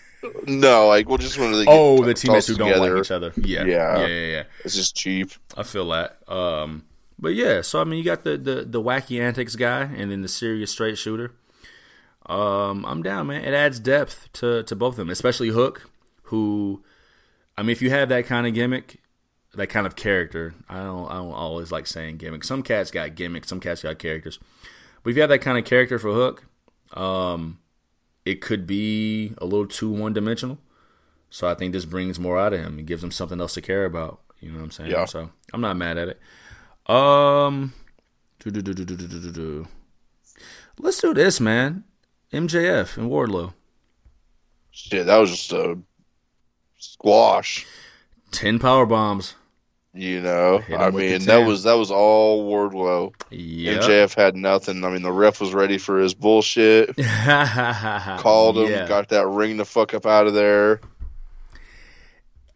No, like, we'll just they get oh, the teammates who don't together, like each other. Yeah, Yeah. yeah, yeah, yeah. It's just cheap. I feel that. Um, but yeah, so I mean, you got the the the wacky antics guy, and then the serious straight shooter. Um, I'm down, man. It adds depth to to both of them, especially Hook, who, I mean, if you have that kind of gimmick, that kind of character, I don't I don't always like saying gimmick. Some cats got gimmicks, some cats got characters, but if you have that kind of character for Hook, um, it could be a little too one dimensional. So I think this brings more out of him. It gives him something else to care about. You know what I'm saying? Yeah. So I'm not mad at it. Um, let's do this, man. MJF and Wardlow. Shit, that was just a squash. Ten power bombs. You know, I mean, that was that was all Wardlow. Yeah. MJF had nothing. I mean, the ref was ready for his bullshit. <laughs> Called him, Yeah. got that ring the fuck up out of there.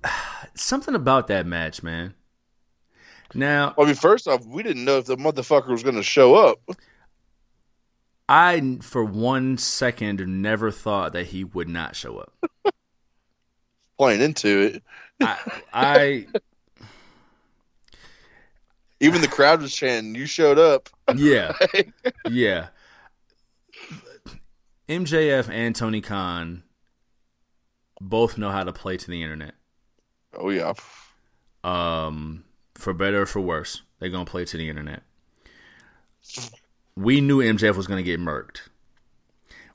<sighs> Something about that match, man. Now, I mean, first off, we didn't know if the motherfucker was going to show up. I for one second never thought that he would not show up. Playing into it, I, I even the crowd was chanting, "You showed up." yeah, <laughs> yeah. MJF and Tony Khan both know how to play to the internet. Oh yeah, Um, for better or for worse, they're gonna play to the internet. We knew MJF was gonna get murked.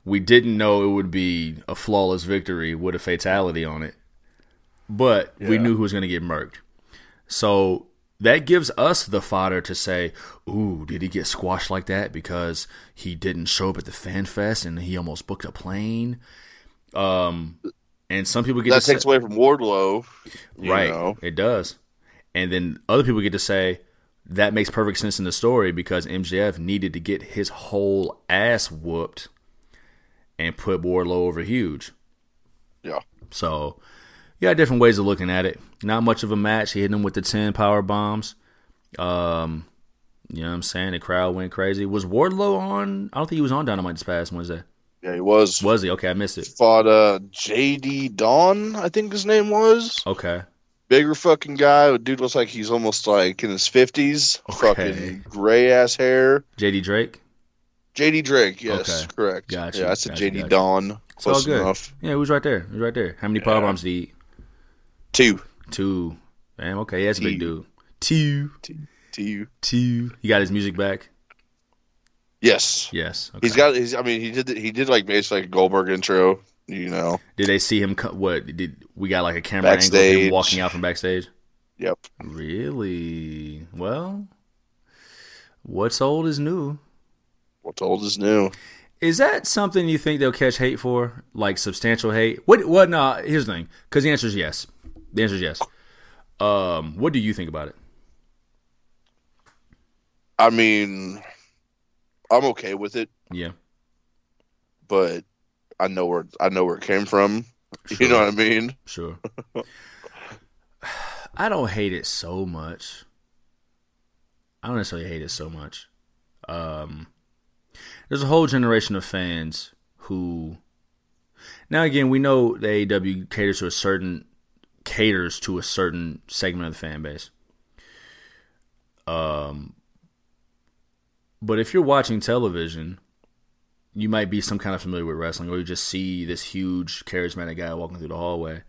We didn't know it would be a flawless victory with a fatality on it, but we knew who was gonna get murked. So that gives us the fodder to say, "Ooh, did he get squashed like that because he didn't show up at the fan fest and he almost booked a plane?" Um, And some people get that takes away from Wardlow. you right, know. it does. And then other people get to say that makes perfect sense in the story because MJF needed to get his whole ass whooped and put Wardlow over huge. Yeah. So you got different ways of looking at it. Not much of a match. He hit him with the ten power bombs. Um, you know what I'm saying? The crowd went crazy. Was Wardlow on? I don't think he was on Dynamite this past Wednesday. Yeah, he was. Was he? Okay, I missed it. Fought uh, JD Dawn, I think his name was. Okay. Bigger fucking guy. Dude looks like he's almost like in his 50s. Okay. Fucking gray ass hair. JD Drake. JD Drake, yes, Okay. correct. Gotcha, Yeah, I said gotcha, JD gotcha. Dawn. It's all Close good. enough. Yeah, he was right there. He was right there. How many power Yeah. bombs did he eat? Two. Two. Damn, okay, that's a big Two. dude. Two. You. Two. He got his music back? Yes. Yes. Okay. He's got. He's. I mean, he did. He did like basically like a Goldberg intro. You know. Did they see him? co- What did we got like a camera angle of him walking out from backstage? Yep. Really? Well, what's old is new. What's old is new. Is that something you think they'll catch hate for? Like substantial hate? What? What? No. Here's the thing. Because the answer is yes. The answer is yes. Um, what do you think about it? I mean, I'm okay with it, Yeah. but I know where I know where it came from. Sure. You know what I mean? Sure. <laughs> I don't hate it so much. I don't necessarily hate it so much. Um, there's a whole generation of fans who, now again, we know the AEW caters to a certain caters to a certain segment of the fan base. Um, but if you're watching television, you might be some kind of familiar with wrestling, or you just see this huge charismatic guy walking through the hallway.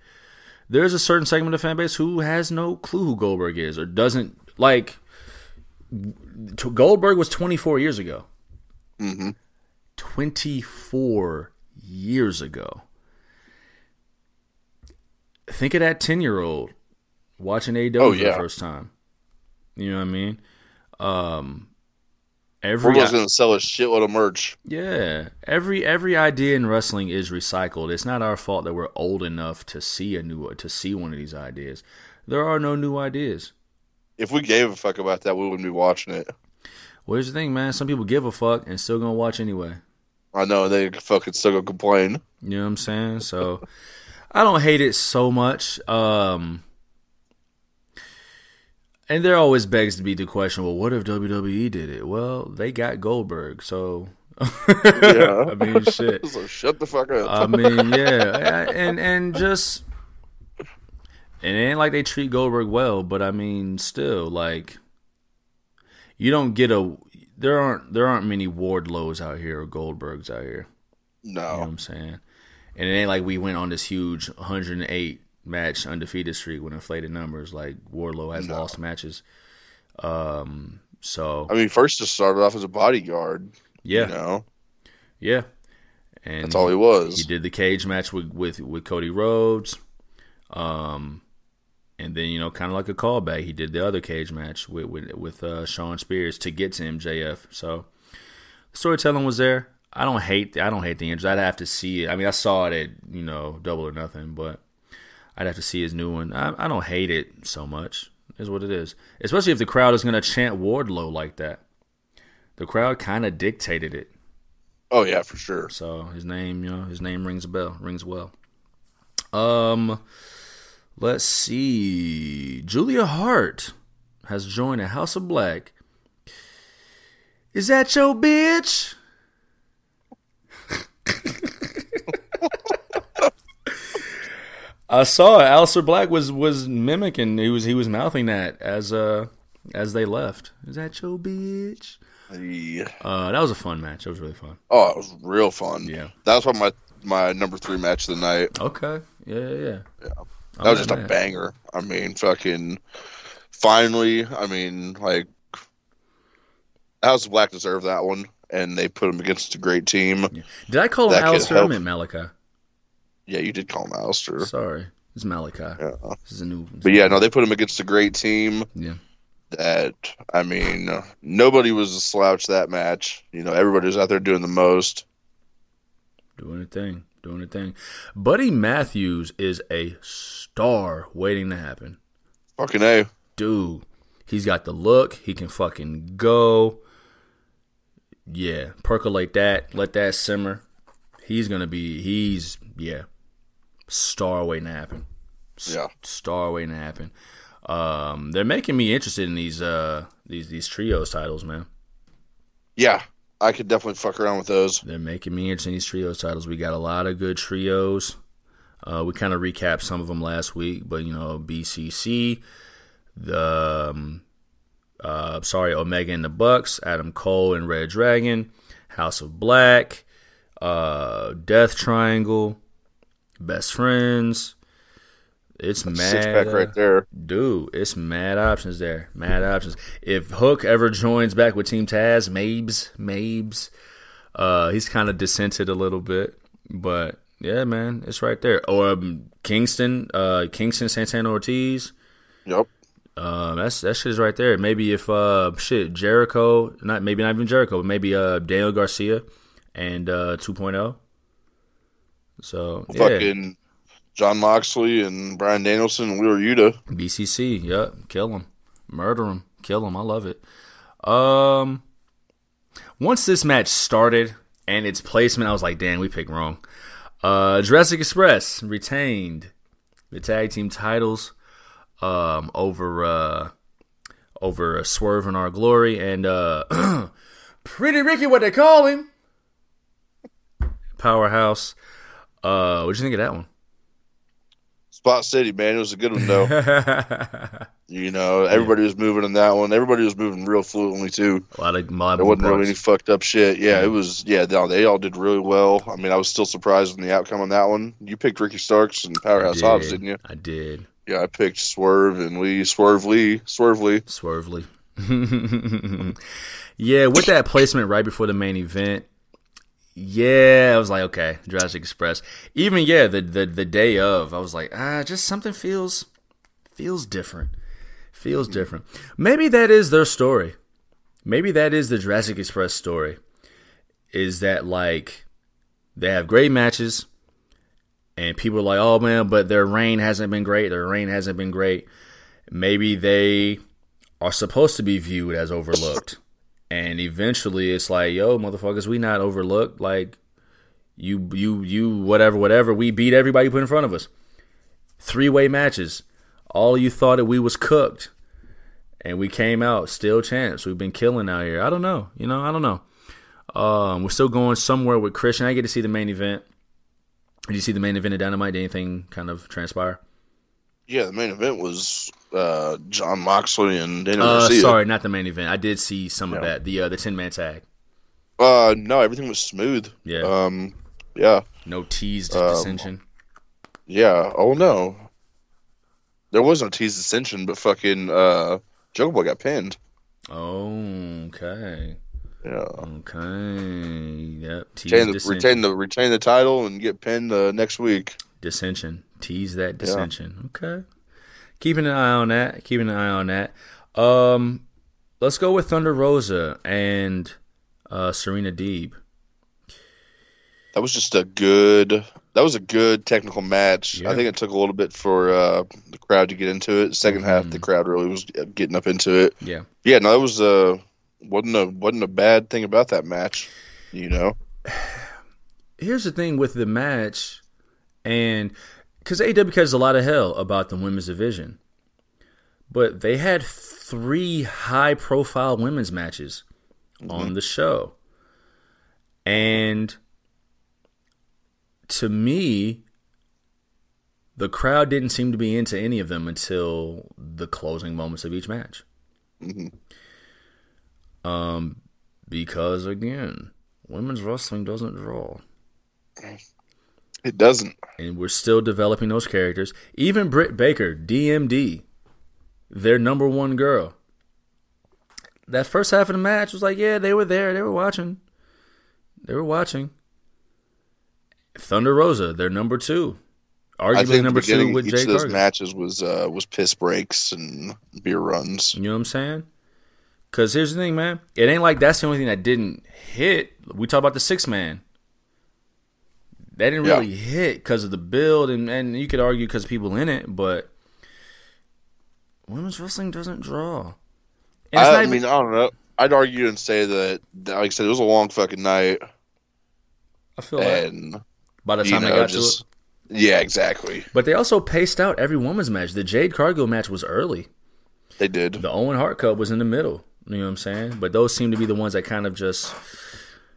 There's a certain segment of the fan base who has no clue who Goldberg is, or doesn't like. Goldberg was 24 years ago. hmm 24 years ago. Think of that 10 year old watching AEW Oh, for the first time. You know what I mean? Um, We're every just gonna sell a shitload of merch. yeah, every every idea in wrestling is recycled. It's not our fault that we're old enough to see a new to see one of these ideas. There are no new ideas. If we gave a fuck about that, we wouldn't be watching it. Well, here's the thing, man. Some people give a fuck and still gonna watch anyway. I know they fucking still gonna complain. You know what I'm saying? So I don't hate it so much. Um and there always begs to be the question, well, what if WWE did it? Well, they got Goldberg, so Yeah. <laughs> I mean shit. <laughs> So shut the fuck up. I mean, yeah. And and just and it ain't like they treat Goldberg well, but I mean still like you don't get a there aren't there aren't many Wardlows out here or Goldbergs out here. You know what no. I'm saying? And it ain't like we went on this huge 108 match undefeated streak with inflated numbers. Like Wardlow has No. lost matches. Um. So I mean, first just started off as a bodyguard. yeah, You know, yeah. And that's all he was. He did the cage match with with with Cody Rhodes. Um. And then you know, kind of like a callback, he did the other cage match with with with uh, Shawn Spears to get to MJF. So the storytelling was there. I don't hate I don't hate the injuries. I'd have to see it. I mean, I saw it at you know Double or Nothing, but I'd have to see his new one. I, I don't hate it so much. Is what it is. Especially if the crowd is going to chant Wardlow like that. The crowd kind of dictated it. Oh yeah, for sure. So his name, you know, his name rings a bell, rings well. Um, let's see. Julia Hart has joined a House of Black. Is that your bitch? <laughs> I saw it. Aleister Black was was mimicking. He was he was mouthing that as uh as they left. Is that your bitch? Yeah. Uh, that was a fun match. That was really fun. Oh, it was real fun. Yeah. That was probably my my number three match of the night. Okay. Yeah, yeah, yeah. Yeah. I'm That was just a banger. I mean, fucking. Finally, I mean, like, House of Black deserved that one, and they put him against a great team. Did I call him Alistair? I meant. Yeah, you did call him Aleister. Sorry. It's Malakai. Yeah. This is a new. But yeah, no, they put him against a great team. Yeah. That I mean, nobody was a slouch that match. You know, everybody was out there doing the most. Doing a thing. doing a thing. Buddy Matthews is a star waiting to happen. Fucking A. Dude, he's got the look. He can fucking go. Yeah, percolate that. Let that simmer. He's gonna be. He's yeah, star waiting to happen. Yeah. star waiting to happen. Um, they're making me interested in these uh these these trios titles, man. Yeah. I could definitely fuck around with those. They're making me interested in these trios titles. We got a lot of good trios. Uh, we kind of recapped some of them last week, but you know, BCC, the um, uh, sorry, Omega and the Bucks, Adam Cole and Red Dragon, House of Black, uh, Death Triangle, Best Friends. It's mad, Six pack right there. dude. It's mad options there. Mad options. If Hook ever joins back with Team Taz, Mabes, Mabes, uh, he's kind of dissented a little bit, but yeah, man, it's right there. Or um, Kingston, uh, Kingston Santana Ortiz. Yep. Uh, that's that shit is right there. Maybe if uh shit Jericho, not maybe not even Jericho, but maybe uh Daniel Garcia and uh 2.0. So yeah, Fucking Jon Moxley and Bryan Danielson and Wheeler Yuta. BCC, yep, kill him, murder him, kill him. I love it. Um, once this match started and its placement, I was like, damn, we picked wrong. Uh, Jurassic Express retained the tag team titles um, over uh, over Swerve and Our Glory and uh, <clears throat> Pretty Ricky, what they call him, Powerhouse. Uh, what'd you think of that one? Spot City, man. It was a good one though. <laughs> you know, everybody was moving in that one. Everybody was moving real fluently too. a lot of, lot There wasn't really any fucked up shit. Yeah, it was. Yeah, no, they all did really well. I mean, I was still surprised in the outcome on that one. You picked Ricky Starks and Powerhouse did. Hobbs, didn't you? I did. Yeah, I picked Swerve and Lee. Swerve Lee. Swerve Lee. Swervely. <laughs> yeah, with that placement right before the main event, yeah, I was like, okay, Jurassic Express. Even yeah, the the, the day of, I was like, ah, just something feels feels different. Feels different. Maybe that is their story. Maybe that is the Jurassic Express story. Is that like they have great matches and people are like, oh man, but their reign hasn't been great. Their reign hasn't been great. Maybe they are supposed to be viewed as overlooked. And eventually it's like, yo, motherfuckers, we not overlooked. Like you you you whatever, whatever. We beat everybody put in front of us. Three way matches. All you thought that we was cooked. And we came out still champs. We've been killing out here. I don't know. You know, I don't know. Um, we're still going somewhere with Christian. I get to see the main event. Did you see the main event of Dynamite? Did anything kind of transpire? Yeah, the main event was uh, Jon Moxley and Daniel Uh, Garcia. sorry, not the main event. I did see some of that. The uh, the ten man tag. Uh, no, everything was smooth. Yeah. Um, yeah, No teased Um, dissension. yeah. Oh no, there was no tease dissension, but fucking uh, Jungle Boy got pinned. Oh, okay. Yeah. Okay. Yep. Retain the, retain the retain the title and get pinned uh, next week. dissension. Tease that dissension. Okay. Keeping an eye on that. Keeping an eye on that. Um, let's go with Thunder Rosa and uh, Serena Deeb. That was just a good. That was a good technical match. Yeah. I think it took a little bit for uh, the crowd to get into it. 2nd half, the crowd really was getting up into it. Yeah. Yeah, no, that was uh wasn't a wasn't a bad thing about that match. You know, <sighs> here's the thing with the match, and because AEW cares a lot of hell about the women's division, but they had three high profile women's matches on the show. And to me, the crowd didn't seem to be into any of them until the closing moments of each match. Mhm. Um, because again, women's wrestling doesn't draw. It doesn't. and we're still developing those characters. Even Britt Baker, DMD, their number one girl. That first half of the match was like, yeah, they were there, they were watching, they were watching. Thunder Rosa, their number two, arguably number two with each Jay of those Cargill. matches was uh was piss breaks and beer runs. You know what I'm saying? Because here's the thing, man. It ain't like that's the only thing that didn't hit. We talk about the six man. They didn't Yeah. really hit because of the build, and, and you could argue because people in it, but women's wrestling doesn't draw. I, not I mean, I don't know. I'd argue and say that, that, like I said, it was a long fucking night, I feel like by the time they know, got to it, yeah, exactly. but they also paced out every women's match. The Jade Cargill match was early. They did. The Owen Hart Cup was in the middle. You know what I'm saying? But those seem to be the ones that kind of just,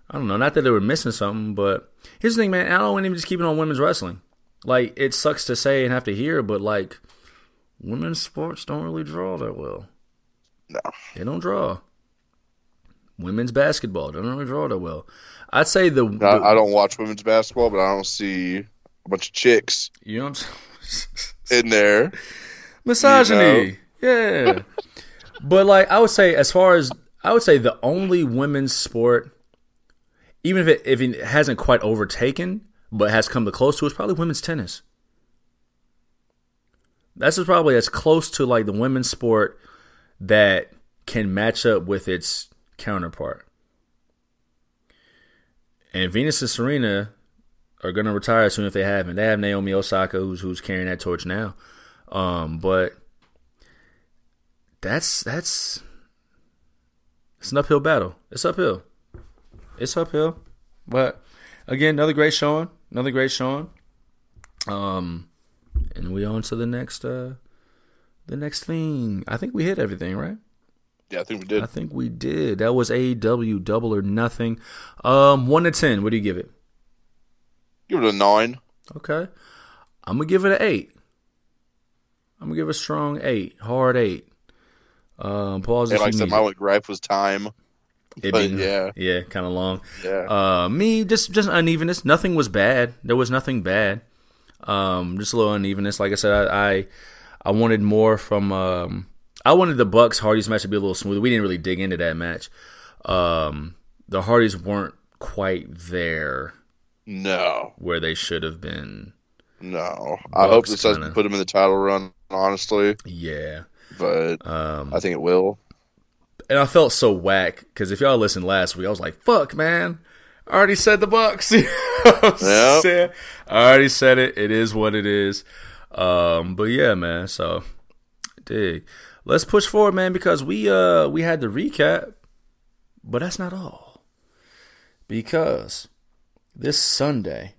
I don't know, not that they were missing something, but here's the thing, man. I don't even just keep it on women's wrestling. Like, it sucks to say and have to hear, but like, women's sports don't really draw that well. No. They don't draw. Women's basketball don't really draw that well. I'd say the, the I, I don't watch women's basketball, but I don't see a bunch of chicks you know what I'm saying? in there. <laughs> misogyny. Yeah. but like I would say as far as I would say the only women's sport even if it if it hasn't quite overtaken but has come the close to is probably women's tennis. That's just probably as close to like the women's sport that can match up with its counterpart. And Venus and Serena are going to retire soon if they haven't. They have Naomi Osaka who's who's carrying that torch now. Um, but that's that's it's an uphill battle. It's uphill. It's uphill. But again, another great showing. Another great showing. Um, and we on to the next uh the next thing. I think we hit everything, right? Yeah, I think we did. I think we did. That was AEW double or nothing. Um, one to ten. What do you give it? Give it a nine. Okay. I'm gonna give it an eight. I'm gonna give it a strong eight, hard eight. Um, pause. And like I said, my gripe was time. It but being- yeah. yeah, kind of long. Yeah. Uh, me just just unevenness. Nothing was bad. There was nothing bad. Um, just a little unevenness. Like I said, I I, I wanted more from. Um, I wanted the Bucks Hardys match to be a little smoother. We didn't really dig into that match. Um, the Hardys weren't quite there no, where they should have been. no. I hope Bucks this doesn't put them in the title run, honestly, Yeah. but Um, I think it will. And I felt so whack because if y'all listened last week, I was like, "Fuck, man." I already said the Bucks. You <laughs> know I'm Yep. I already said it. It is what it is. Um, but yeah, man. So, dig. Let's push forward, man, because we uh we had the recap, but that's not all. Because this Sunday,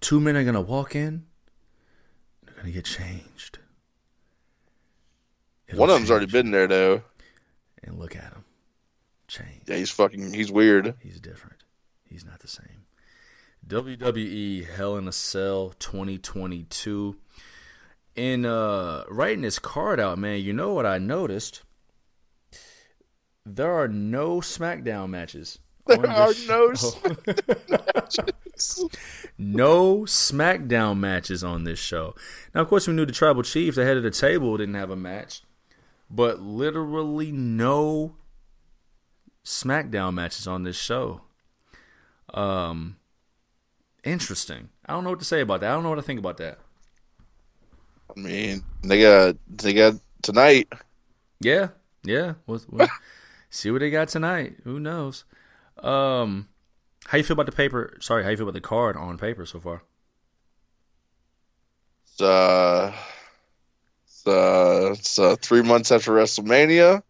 two men are gonna walk in. They're gonna get changed. It'll One of them's already been there though. And look at him, change. Yeah, he's fucking. He's weird. He's different. He's not the same. WWE Hell in a Cell 2022. In uh writing this card out, man, you know what I noticed? There are no SmackDown matches. <laughs> There are no show. <laughs> <laughs> no SmackDown matches on this show. Now, of course, we knew the Tribal Chief, the head of the table, didn't have a match, but literally no SmackDown matches on this show. Um, interesting. I don't know what to say about that. I don't know what to think about that. I mean, they got they got tonight. Yeah, yeah. We'll, we'll <laughs> see what they got tonight. Who knows? Um, how you feel about the paper? Sorry, how you feel about the card on paper so far? Uh, uh, it's uh, three months after WrestleMania,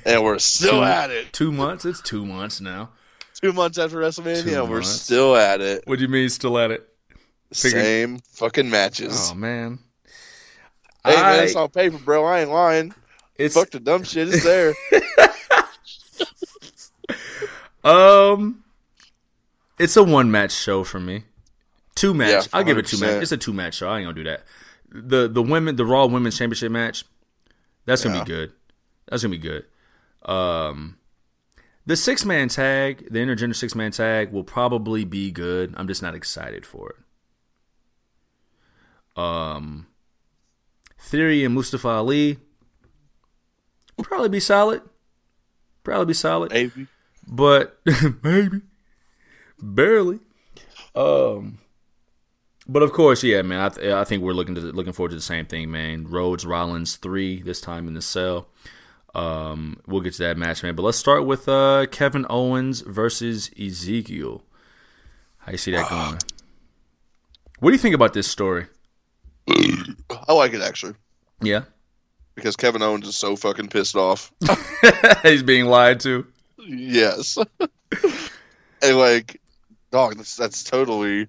<laughs> and we're still Two- at it. Two months. It's two months now. Two months after WrestleMania, Two and we're months. still at it. What do you mean still at it? Figure- Same fucking matches. Oh man. hey I- man, it's on paper, bro. I ain't lying. it's Fuck the dumb shit. It's there. <laughs> um it's a one match show for me. Two match. Yeah, I'll give it two match. It's a two match show. I ain't gonna do that. The the women the Raw Women's Championship match, that's gonna Yeah. be good. That's gonna be good. Um the six man tag, the intergender six man tag will probably be good. I'm just not excited for it. Um Theory and Mustafa Ali will probably be solid. Probably be solid Maybe. but <laughs> maybe barely. Um, but of course, yeah, man. I, th- I think we're looking to looking forward to the same thing, man. Rhodes Rollins three this time in the cell. Um, we'll get to that match, man. But let's start with uh Kevin Owens versus Ezekiel. How you see that going? What do you think about this story? <clears throat> I like it actually Yeah, because Kevin Owens is so fucking pissed off. <laughs> he's being lied to. yes, <laughs> and like, dog, that's that's totally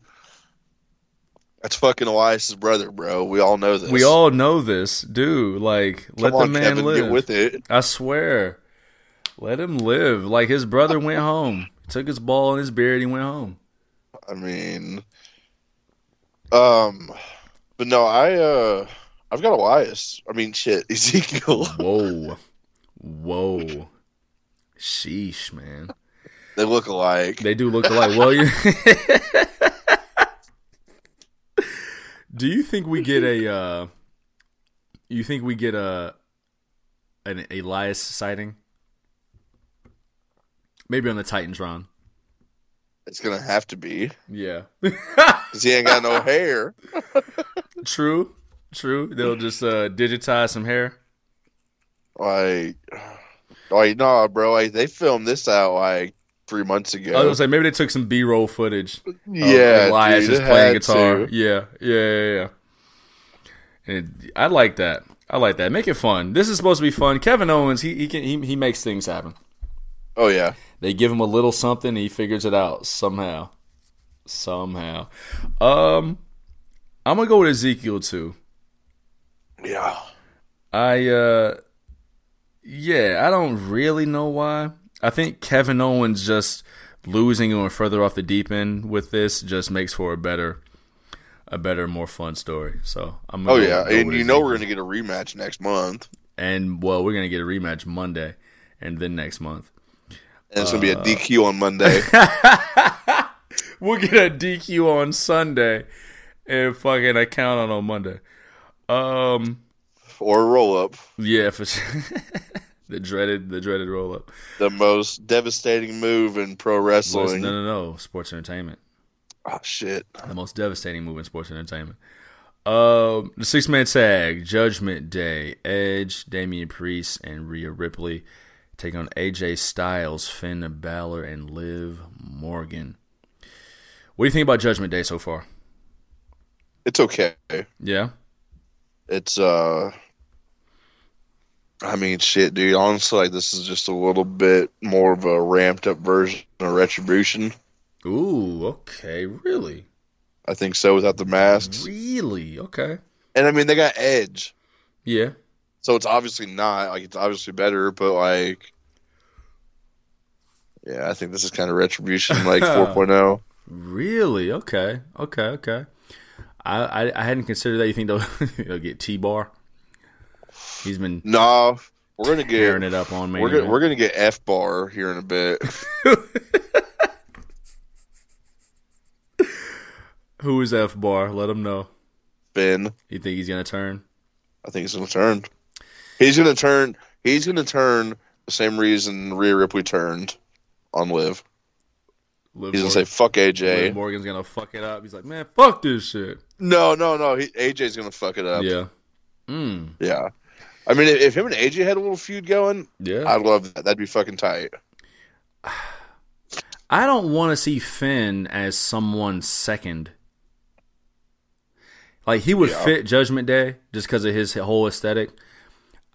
that's fucking Elias's brother, bro. We all know this. We all know this, dude. Like, Come let on, the man Kevin, live. get with it. I swear, let him live. Like his brother went home, took his ball and his beard, and went home. I mean, um, but no, I uh, I've got Elias. I mean, shit, <laughs> Ezekiel. Whoa, whoa, sheesh, man. they look alike. They do look alike. Well, you. <laughs> <laughs> do you think we get a? <laughs> uh You think we get a an Elias sighting? Maybe on the Titantron. It's gonna have to be Yeah. <laughs> because he ain't got no hair. <laughs> True. True. They'll just uh, digitize some hair. Like, <sighs> like, no, bro. Like, they filmed this out like three months ago. I was gonna say maybe they took some B roll footage. yeah, Elias dude, just playing guitar. to. Yeah, yeah, yeah, yeah. And I like that. I like that. Make it fun. This is supposed to be fun. Kevin Owens, he he can he, he makes things happen. Oh yeah, They give him a little something, and he figures it out somehow. Somehow. Um, I'm gonna go with Ezekiel too. yeah. I uh yeah, I don't really know why. I think Kevin Owens just losing and further off the deep end with this just makes for a better a better, more fun story. So I'm Oh yeah, and you know we're gonna get a rematch next month, and well, we're gonna get a rematch Monday and then next month. and it's gonna be a Uh, DQ on Monday. <laughs> We'll get a DQ on Sunday and fucking a count on on Monday. Um or a roll up. yeah, for sure. <laughs> the dreaded the dreaded roll up. The most devastating move in pro wrestling. no, no. No. Sports entertainment. Oh shit. The most devastating move in sports entertainment. Um, the six man tag, Judgment Day, Edge, Damian Priest, and Rhea Ripley take on AJ Styles, Finn Balor, and Liv Morgan. What do you think about Judgment Day so far? It's okay. Yeah, It's uh I mean shit, dude. Honestly, like this is just a little bit more of a ramped up version of Retribution. Ooh, okay, really, I think so without the masks. really, okay, And I mean they got Edge. yeah, So it's obviously not like it's obviously better, but like Yeah, I think this is kind of Retribution like <laughs> oh. 4.0. really, okay, okay, okay. I I, I hadn't considered that. You think they'll, <laughs> they'll get T Bar? He's been No, we're gonna get tearing it up on me. we're gonna we're gonna get F bar here in a bit. <laughs> Who is F Bar? Let him know. Finn. You think he's gonna turn? I think he's gonna turn. He's gonna turn. He's gonna turn the same reason Rhea Ripley turned on Liv. Liv He's gonna say fuck Liv AJ. Morgan's gonna fuck it up. He's like, man, fuck this shit. No, no, no. He, AJ's gonna fuck it up. Yeah. Mm. Yeah. I mean, if, him and AJ had a little feud going, Yeah. I'd love that. That'd be fucking tight. <sighs> I don't want to see Finn as someone second. Like he would Yeah. fit Judgment Day just because of his whole aesthetic.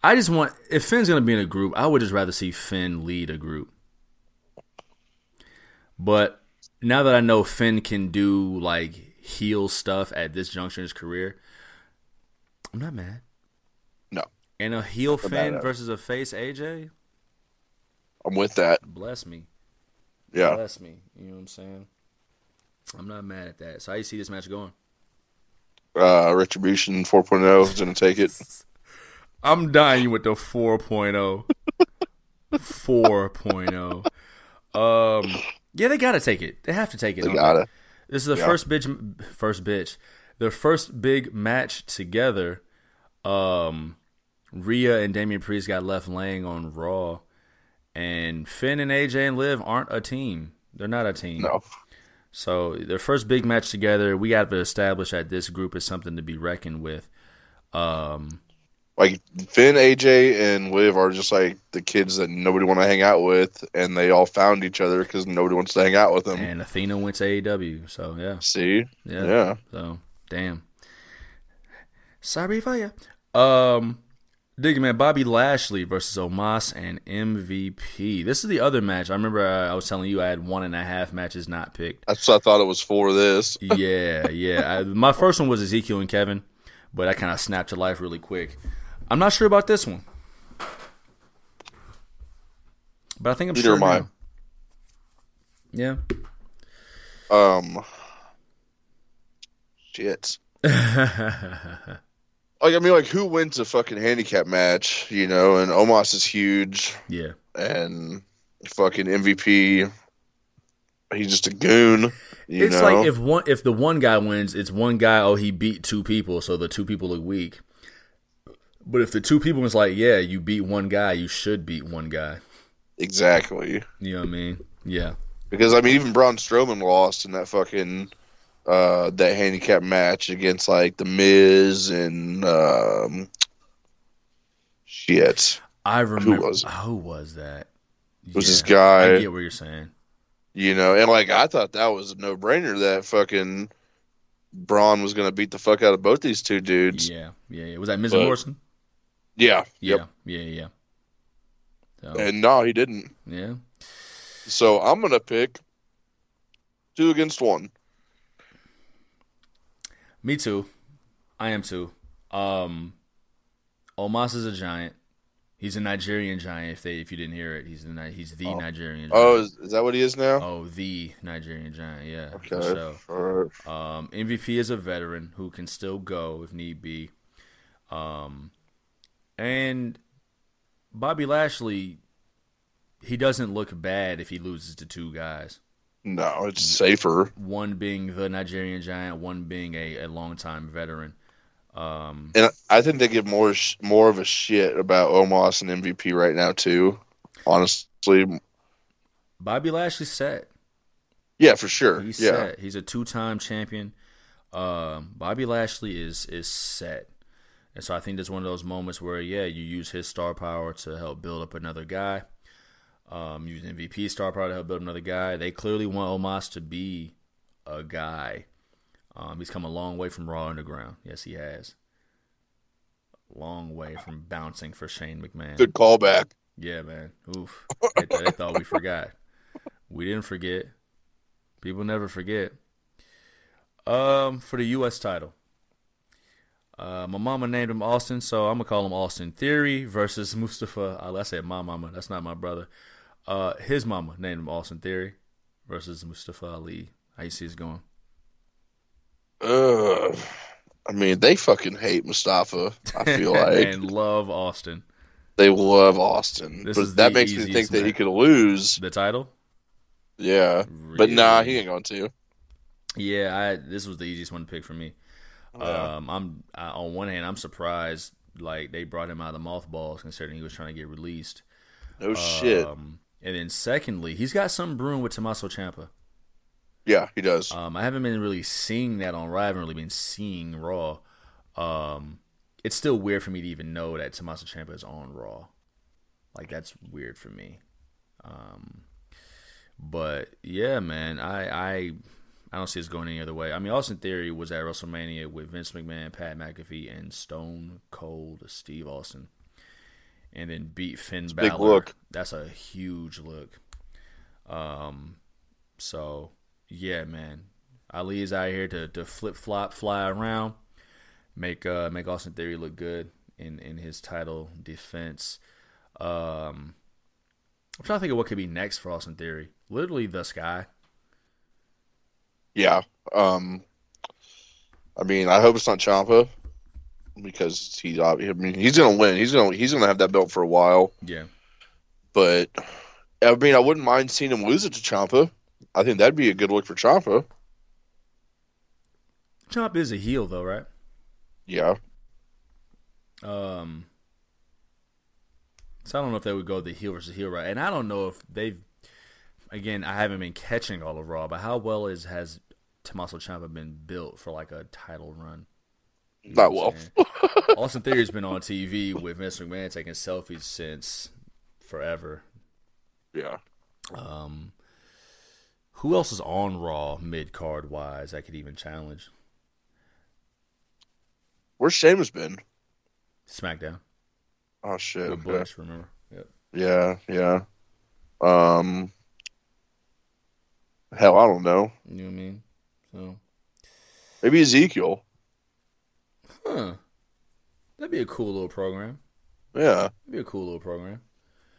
I just want if Finn's gonna be in a group, I would just rather see Finn lead a group. But now that I know Finn can do like heel stuff at this juncture in his career, I'm not mad. And a heel Finn versus a face AJ, I'm with that. bless me. Yeah. Bless me. You know what I'm saying? I'm not mad at that. So how you see this match going? Uh, Retribution 4.0 is gonna take it. <laughs> I'm dying with the 4.0. 4.0. Um, yeah, they gotta take it. They have to take it. They gotta. This is the Yeah. first bitch, first bitch, their first big match together. Um, Rhea and Damian Priest got left laying on Raw, and Finn and AJ and Liv aren't a team. They're not a team. No. So their first big match together, we got to establish that this group is something to be reckoned with. Um, Like Finn, AJ, and Liv are just like the kids that nobody want to hang out with, and they all found each other because nobody wants to hang out with them. and Athena went to AEW, so yeah, See? yeah. Yeah. So Damn. Sorry for you. Um, Dig man, Bobby Lashley versus Omos and MVP. This is the other match. I remember I, I was telling you I had one and a half matches not picked. That's I thought it was for this. <laughs> yeah, yeah. I, my first one was Ezekiel and Kevin, but I kind of snapped to life really quick. I'm not sure about this one, but I think I'm Neither sure. am I. Yeah. Um, shit. <laughs> Like I mean, like who wins a fucking handicap match? You know, and Omos is huge, yeah. and fucking MVP. He's just a goon. You it's know, like if one if the one guy wins, it's one guy. Oh, he beat two people, so the two people look weak. But if the two people is like, yeah, you beat one guy, you should beat one guy. exactly You know what I mean? Yeah. because I mean, even Braun Strowman lost in that fucking uh that handicap match against like the Miz and um shit. I remember who was it? who was that? It was this guy. I get what you're saying. You know, and like I thought that was a no brainer that fucking Braun was gonna beat the fuck out of both these two dudes. Yeah, yeah, yeah. Was that Miz But- Morrison? Yeah. Yeah, Yep. yeah, yeah. So, And no, he didn't. yeah. So I'm gonna pick two against one. Me too. I am too. Um, Omos is a giant. He's a Nigerian giant. If they, if you didn't hear it, he's the he's the Oh. Nigerian. Oh, is, is that what he is now? oh, the Nigerian giant. Yeah, okay. sure. Um, MVP is a veteran who can still go if need be. Um, and Bobby Lashley, he doesn't look bad if he loses to two guys. No, it's safer. One being the Nigerian giant, one being a, a longtime veteran. Um, And I think they give more sh- more of a shit about Omos and MVP right now too. Honestly, Bobby Lashley's set. yeah, for sure. He's yeah, set. He's a two-time champion. Um, Bobby Lashley is is set, and so I think that's one of those moments where yeah, you use his star power to help build up another guy. Um, use MVP star power to help build another guy. They clearly want Omos to be a guy. Um, he's come a long way from Raw Underground. Yes, he has. A Long way from bouncing for Shane McMahon. good callback. Yeah, man. Oof. They, th- they thought we forgot. We didn't forget. People never forget. Um, for the U.S. title, uh, my mama named him Austin, so I'm gonna call him Austin Theory versus Mustafa. I said my mama. That's not my brother. Uh, his mama named him Austin Theory versus Mustafa Ali. How you see this going? Uh, I mean, they fucking hate Mustafa. I feel <laughs> like and love Austin. they love Austin, This is but that makes me think that he could lose. The title. Yeah, but nah, he ain't going to. Yeah, I this was the easiest one to pick for me. Yeah. Um, I'm I, on one hand, I'm surprised like they brought him out of the mothballs, considering he was trying to get released. No shit. And then secondly, he's got something brewing with Tommaso Ciampa. Yeah, he does. Um, I haven't been really seeing that on Raw. I haven't really been seeing Raw. Um, it's still weird for me to even know that Tommaso Ciampa is on Raw. Like that's weird for me. Um, but yeah, man, I I I don't see this going any other way. I mean, Austin Theory was at WrestleMania with Vince McMahon, Pat McAfee, and Stone Cold Steve Austin, and then beat Finn a Balor. big look. That's a huge look. Um, so yeah, man, Ali is out here to, to flip flop, fly around, make uh make Austin Theory look good in in his title defense. Um, I'm trying to think of what could be next for Austin Theory. Literally the sky. Yeah. Um. I mean, I hope it's not Ciampa because he's. I mean, he's gonna win. He's gonna. He's gonna have that belt for a while. Yeah. But I mean, I wouldn't mind seeing him lose it to Ciampa. I think that'd be a good look for Ciampa. Chomp is a heel though, right? Yeah. Um, so I don't know if they would go the heel versus heel right, and I don't know if they've. Again, I haven't been catching all of Raw, but how well is has Tommaso Ciampa been built for like a title run? You know Not what well. <laughs> Austin Theory's been on TV with Vince McMahon taking selfies since forever. Yeah. Um, who else is on Raw mid card wise I could even challenge? Where's Sheamus been? SmackDown. Oh shit. With okay. Butch, remember? Yep. Yeah, yeah. Um. Hell, I don't know. You know what I mean? So, Maybe Ezekiel. Huh? That'd be a cool little program. Yeah, That'd be a cool little program.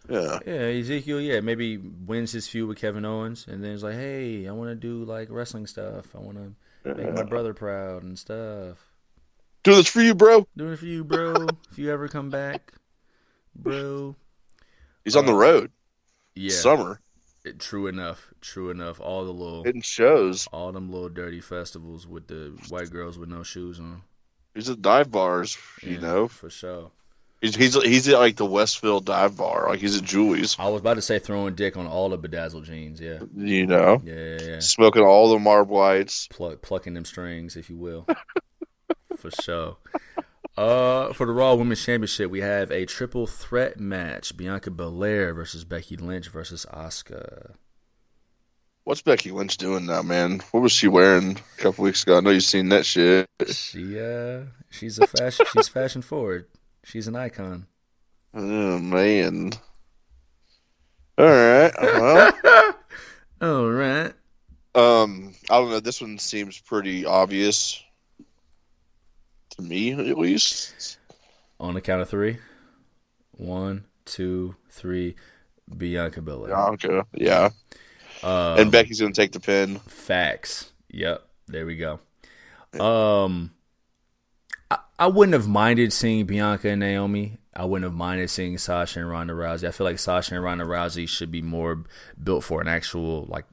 yeah. Yeah, Ezekiel. Yeah, maybe wins his feud with Kevin Owens, and then it's like, hey, I want to do like wrestling stuff. I want to make my brother proud and stuff. Do this for you, bro. Doing it for you, bro. if you ever come back, bro. He's on the uh, road. Yeah, Summer. it- true enough. True enough. All the little, Hitting shows. all them little dirty festivals with the white girls with no shoes on. He's at dive bars. You Yeah, know, for sure. he's he's he's at like the Westville dive bar. Like he's at Julie's. I was about to say throwing dick on all the bedazzled jeans. Yeah, You know, yeah, yeah. yeah. smoking all the marb lights. Pluck, plucking them strings, if you will, <laughs> for sure. Uh, for the Raw Women's Championship, we have a triple threat match: Bianca Belair versus Becky Lynch versus Asuka. What's Becky Lynch doing now, man? What was she wearing a couple weeks ago? I know you've seen that shit. She, uh, she's a fashion. she's fashion forward. She's an icon. Oh man. All right. Well, <laughs> All right. um, I don't know. This one seems pretty obvious to me, at least. On the count of three. One, two, three. Bianca Belair. Bianca, yeah. Um, And Becky's gonna take the pin. Facts. Yep. There we go. Um, I, I wouldn't have minded seeing Bianca and Naomi. I wouldn't have minded seeing Sasha and Ronda Rousey. I feel like Sasha and Ronda Rousey should be more built for an actual like.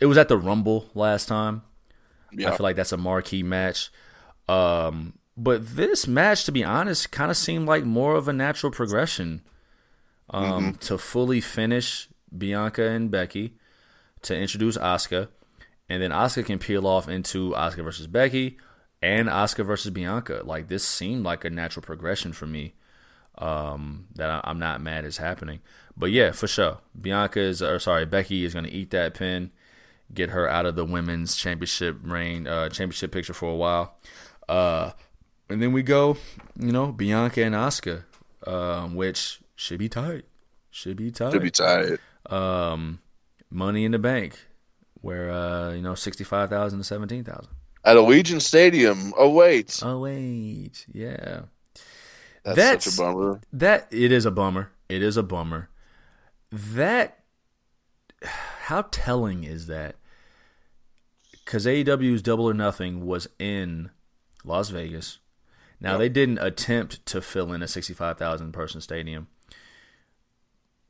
It was at the Rumble last time. Yeah. I feel like that's a marquee match. Um, but this match, to be honest, kind of seemed like more of a natural progression um, to fully finish Bianca and Becky, to introduce Asuka, and then Asuka can peel off into Asuka versus Becky and Asuka versus Bianca. Like this seemed like a natural progression for me. Um, that I, I'm not mad is happening. But yeah, for sure, Bianca is or sorry, Becky is going to eat that pin, get her out of the women's championship reign, uh, championship picture for a while. Uh, and then we go, you know, Bianca and Asuka, um, which should be tight. Should be tight. Should be tight. um, Money in the Bank, where uh, you know sixty five thousand to seventeen thousand. At Allegiant Stadium. Oh wait. Oh wait, yeah. That's, that's- such a bummer. That it is a bummer. It is a bummer. That how telling is that? Because AEW's Double or Nothing was in Las Vegas. Now Yep. they didn't attempt to fill in a sixty-five thousand person stadium,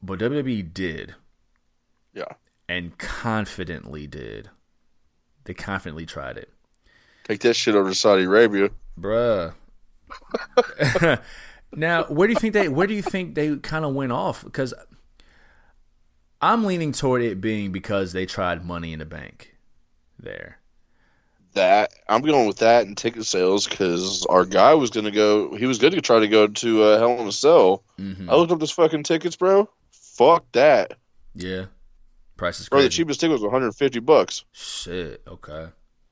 but WWE did, Yeah. And confidently did. They confidently tried it, Take that shit over to Saudi Arabia. bruh. <laughs> now, where do you think they? Where do you think they kind of went off? Because I'm leaning toward it being because they tried Money in the Bank there. That I'm going with that and ticket sales because our guy was gonna go. He was going to try to go to uh, Hell in a Cell. hmm I looked up those fucking tickets, bro. Fuck that, Yeah, price is bro. The cheapest ticket was 150 bucks. Shit. Okay.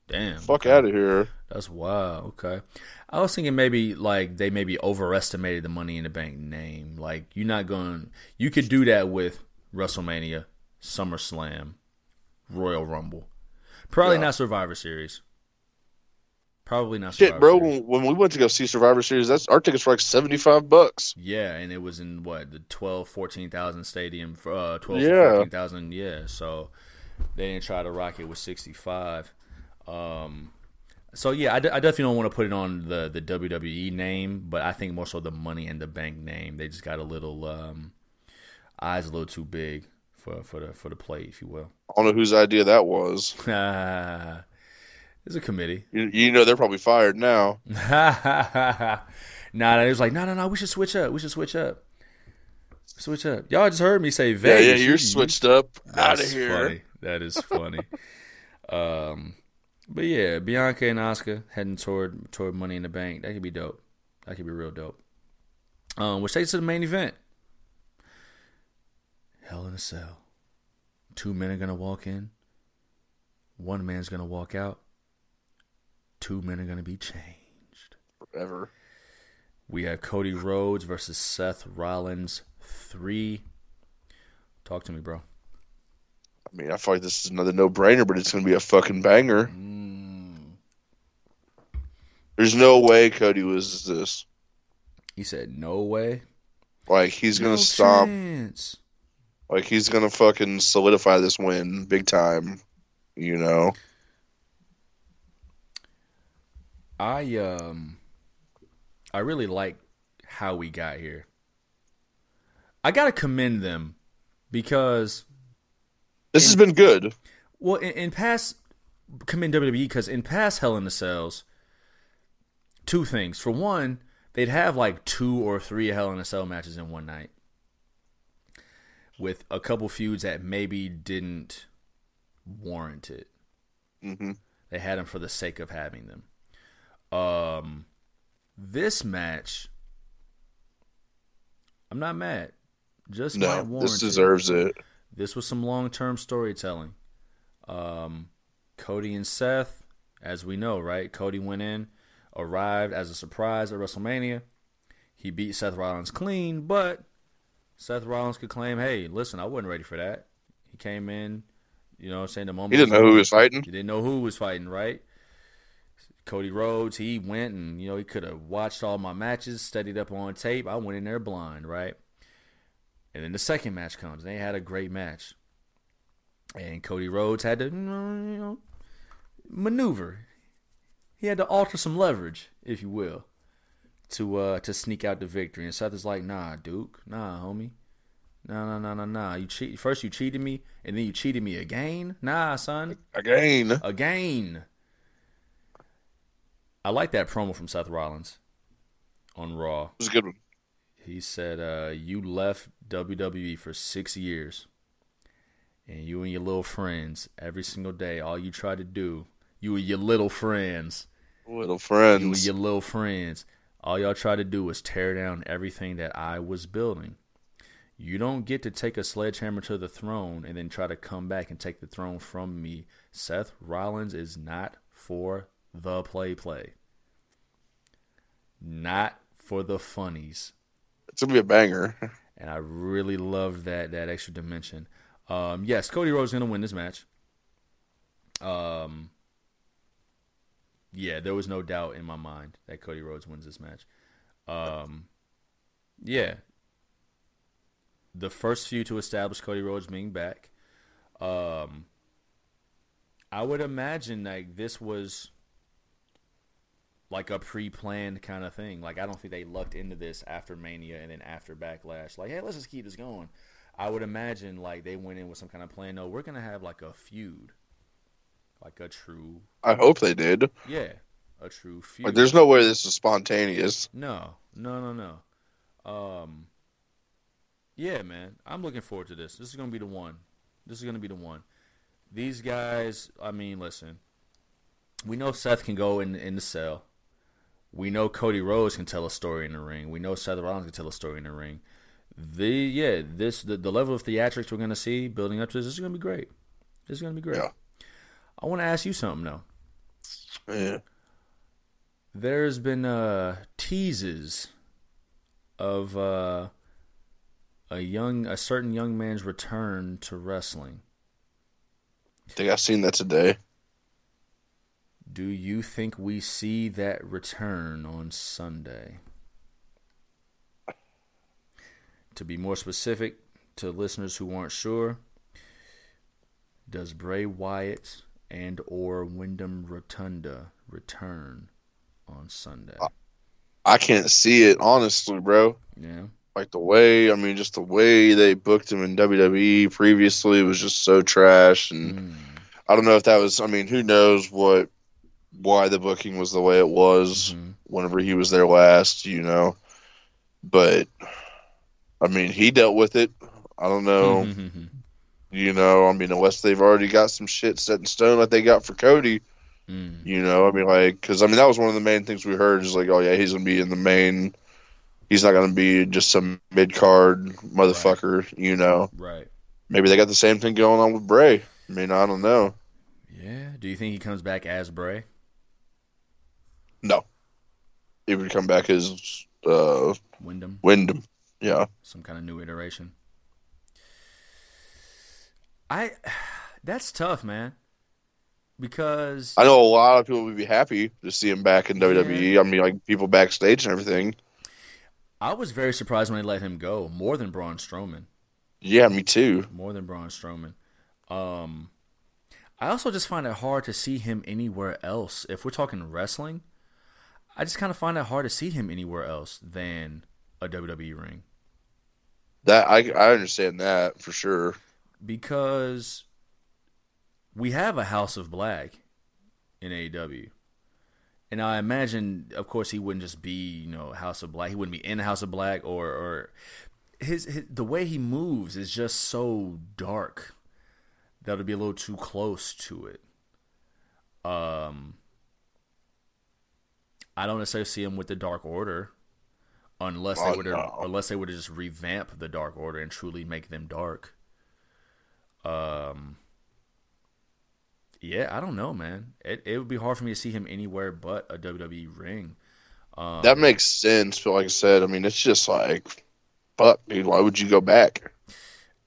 Damn. Fuck okay. out of here. That's wild. Okay. I was thinking maybe like they maybe overestimated the Money in the Bank name. Like you're not going. You could do that with WrestleMania, SummerSlam, Royal Rumble. Probably Yeah. not Survivor Series. Probably not. Shit, Survivor bro. Series. When, we went to go see Survivor Series, that's our tickets were like 75 bucks. Yeah, and it was in what the 12, 14,000 stadium for uh, 12, Yeah. 14,000. Yeah, so they didn't try to rock it with 65. Um, so yeah, I, d- I definitely don't want to put it on the, the WWE name, but I think more so the Money in the Bank name. They just got a little um, eyes a little too big for for the for the play, if you will. I don't know whose idea that was. <laughs> It's a committee. You, you know they're probably fired now. <laughs> nah, it was like, no, no, no. We should switch up. We should switch up. Switch up. Y'all just heard me say Yeah, Vegas. yeah, You- you're you- switched up out of here. Funny. That is funny. <laughs> um, but yeah, Bianca and Asuka heading toward toward Money in the Bank. That could be dope. That could be real dope. Um, which takes us to the main event. Hell in a Cell. Two men are gonna walk in. One man's gonna walk out. Two men are gonna be changed. Forever. We have Cody Rhodes versus Seth Rollins three. Talk to me, bro. I mean, I feel like this is another no brainer, but it's going to be a fucking banger. Mm. There's no way Cody loses this. He said, "No way." Like he's going to chance. Like he's going to fucking solidify this win big time. You know. I um, I really like how we got here. I gotta commend them because This has been good. Well, in, in past commend WWE because in past Hell in the Cells, two things. For one, they'd have like two or three Hell in a Cell matches in one night, with a couple feuds that maybe didn't warrant it. hmm They had them for the sake of having them. Um, this match, I'm not mad. Just No, this deserves it. This was some long term storytelling. Um, Cody and Seth, as we know, right? Cody went in, arrived as a surprise at WrestleMania. He beat Seth Rollins clean, but Seth Rollins could claim, hey, listen, I wasn't ready for that. He came in, you know saying? The moment He didn't know who he was fighting. he didn't know who was fighting, right? Cody Rhodes, he went and, you know, he could have watched all my matches, studied up on tape. I went in there blind, right? And then the second match comes, and they had a great match. And Cody Rhodes had to, you know, maneuver. He had to alter some leverage, if you will, to uh to sneak out the victory. And Seth is like, "Nah, Duke, nah, homie, nah, nah, nah, nah, nah. You cheat first. You cheated me, and then you cheated me again. Nah, son, Again. again." I like that promo from Seth Rollins on Raw. It was a good one. He said, uh, "You left WWE for six years, and you and your little friends every single day. All you try to do, you and your little friends, Little friends, you and your little friends, all y'all try to do was tear down everything that I was building. You don't get to take a sledgehammer to the throne and then try to come back and take the throne from me. Seth Rollins is not for the play play, not for the funnies." It's gonna be a banger. <laughs> and I really love that that extra dimension. Um, yes, Cody Rhodes is gonna win this match. Um, yeah, there was no doubt in my mind that Cody Rhodes wins this match. Um, yeah, the first few to establish Cody Rhodes being back. Um, I would imagine like this was like a pre-planned kind of thing. Like I don't think they lucked into this after Mania and then after Backlash. Like, hey, let's just keep this going. I would imagine like they went in with some kind of plan. No, we're gonna have like a feud, like a true, I hope they did. yeah, a true feud. Like, there's no way this is spontaneous. No, no, no, no. Um, yeah, man, I'm looking forward to this. This is gonna be the one. This is gonna be the one. These guys, I mean, listen. We know Seth can go in in the cell. We know Cody Rhodes can tell a story in the ring. We know Seth Rollins can tell a story in the ring. The yeah, this the, the level of theatrics we're gonna see building up to this, this is gonna be great. This is gonna be great. Yeah. I want to ask you something though. Yeah. there's been uh teases of uh a young a certain young man's return to wrestling. I think I've seen that today. Do you think we see that return on Sunday? To be more specific to listeners who aren't sure, does Bray Wyatt and or Windham Rotunda return on Sunday? I can't see it honestly, bro. Yeah. Like the way, I mean, just the way they booked him in WWE previously was just so trash, and Mm. I don't know if that was. I mean, who knows what, why the booking was the way it was Mhm. whenever he was there last, you know. But I mean, he dealt with it. I don't know, Mm-hmm. you know. I mean, unless they've already got some shit set in stone like they got for Cody, Mm. you know. I mean, like, because I mean, that was one of the main things we heard is like, oh yeah, he's gonna be in the main. He's not gonna be just some mid card motherfucker, you know. Right. Maybe they got the same thing going on with Bray. I mean, I don't know. Yeah. Do you think he comes back as Bray? No, he would come back as uh, Windham, Windham. Yeah, some kind of new iteration. I that's tough, man. Because I know a lot of people would be happy to see him back in WWE. I mean, like people backstage and everything. I was very surprised when they let him go, more than Braun Strowman. Yeah, me too. More than Braun Strowman. Um, I also just find it hard to see him anywhere else. If we're talking wrestling, I just kind of find it hard to see him anywhere else than a WWE ring. That I I understand that for sure. Because we have a House of Black in AEW. And I imagine, of course, he wouldn't just be, you know, House of Black. He wouldn't be in House of Black, or, or his, his the way he moves is just so dark that would be a little too close to it. Um, I don't see him with the Dark Order, unless they Oh, would, no. unless they would just revamp the Dark Order and truly make them dark. Um, yeah, I don't know, man. It it would be hard for me to see him anywhere but a WWE ring. Um, That makes sense, but like I said, I mean, it's just like, fuck, dude. Why would you go back?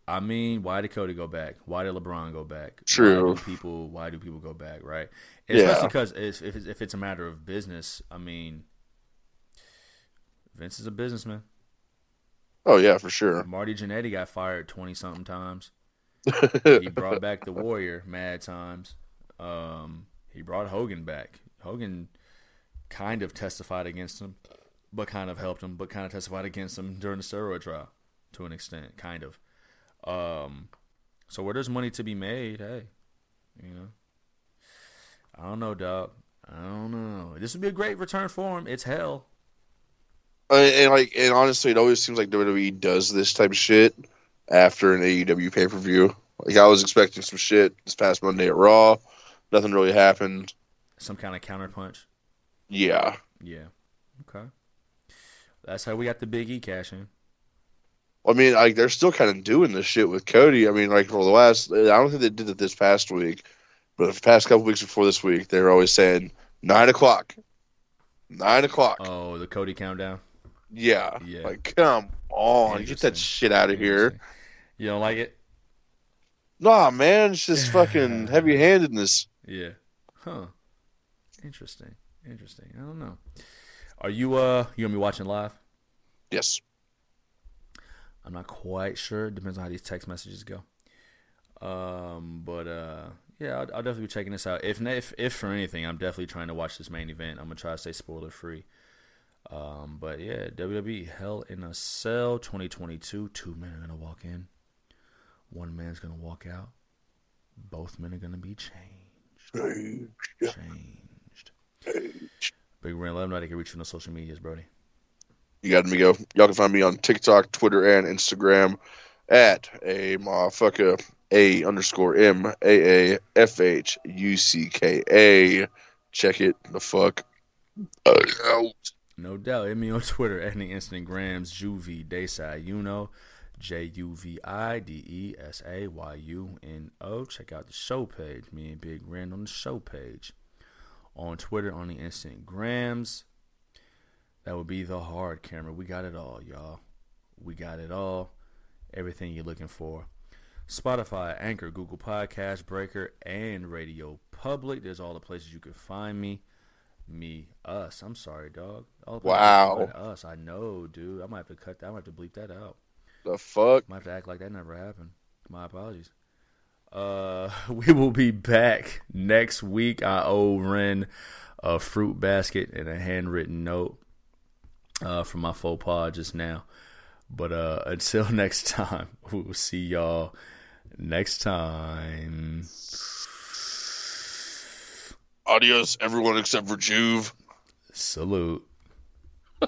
I mean, why did Cody go back? Why did LeBron go back? True. Why do people why do people go back? Right. Especially because if if it's, if it's a matter of business, I mean, Vince is a businessman. Oh yeah, for sure. Marty Jannetty got fired twenty something times. He <laughs> brought back the Warrior mad times. Um, he brought Hogan back. Hogan kind of testified against him, but kind of helped him, but kind of testified against him during the steroid trial to an extent, kind of. Um, so where there's money to be made, hey, you know, I don't know, dog. I don't know. This would be a great return for him. It's hell. and, and like, and honestly, it always seems like WWE does this type of shit after an AEW pay per view. Like I was expecting some shit this past Monday at Raw, nothing really happened. Some kind of counterpunch. Yeah, Yeah. Okay. That's how we got the Big E cash in. I mean, like they're still kind of doing this shit with Cody. I mean, like for the last, I don't think they did it this past week, but the past couple weeks before this week, they were always saying nine o'clock, nine o'clock. Oh, the Cody countdown. yeah. yeah. like come on, get that shit out of here. You don't like it? Nah, man, it's just fucking <laughs> heavy handedness. Yeah. Huh. Interesting. Interesting. I don't know. Are you uh you gonna be watching live? Yes. I'm not quite sure. Depends on how these text messages go. Um, but uh, yeah, I'll, I'll definitely be checking this out. If, if if for anything, I'm definitely trying to watch this main event. I'm gonna try to stay spoiler free. Um, but yeah, WWE Hell in a Cell 2022. Two men are gonna walk in. One man's gonna walk out. Both men are gonna be changed. Changed. Changed. Big Ren, let them know they can reach you on the social medias, Brody. You got me go. Y'all can find me on TikTok, Twitter, and Instagram at a motherfucker a underscore m a a f h u c k a. Check it the fuck out. No doubt. Hit me on Twitter at the Instagrams, Juvie Desai Uno, J U V I D E S A Y U N O. Check out the show page. Me and Big Ren on the show page. On Twitter, on the Instagrams. That would be the hard camera. We got it all, y'all. We got it all. Everything you're looking for. Spotify, Anchor, Google Podcast, Breaker, and Radio Public. There's all the places you can find me. Me, us. I'm sorry, dog. All the places you can Wow. Us. I know, dude. I might have to cut that. I might have to bleep that out. The fuck? I might have to act like that never happened. My apologies. Uh, <laughs> we will be back next week. I owe Ren a fruit basket and a handwritten note uh, from my faux pas just now. But uh, until <laughs> next time, we will see y'all next time. Adios, everyone except for Juve. Salute. <laughs>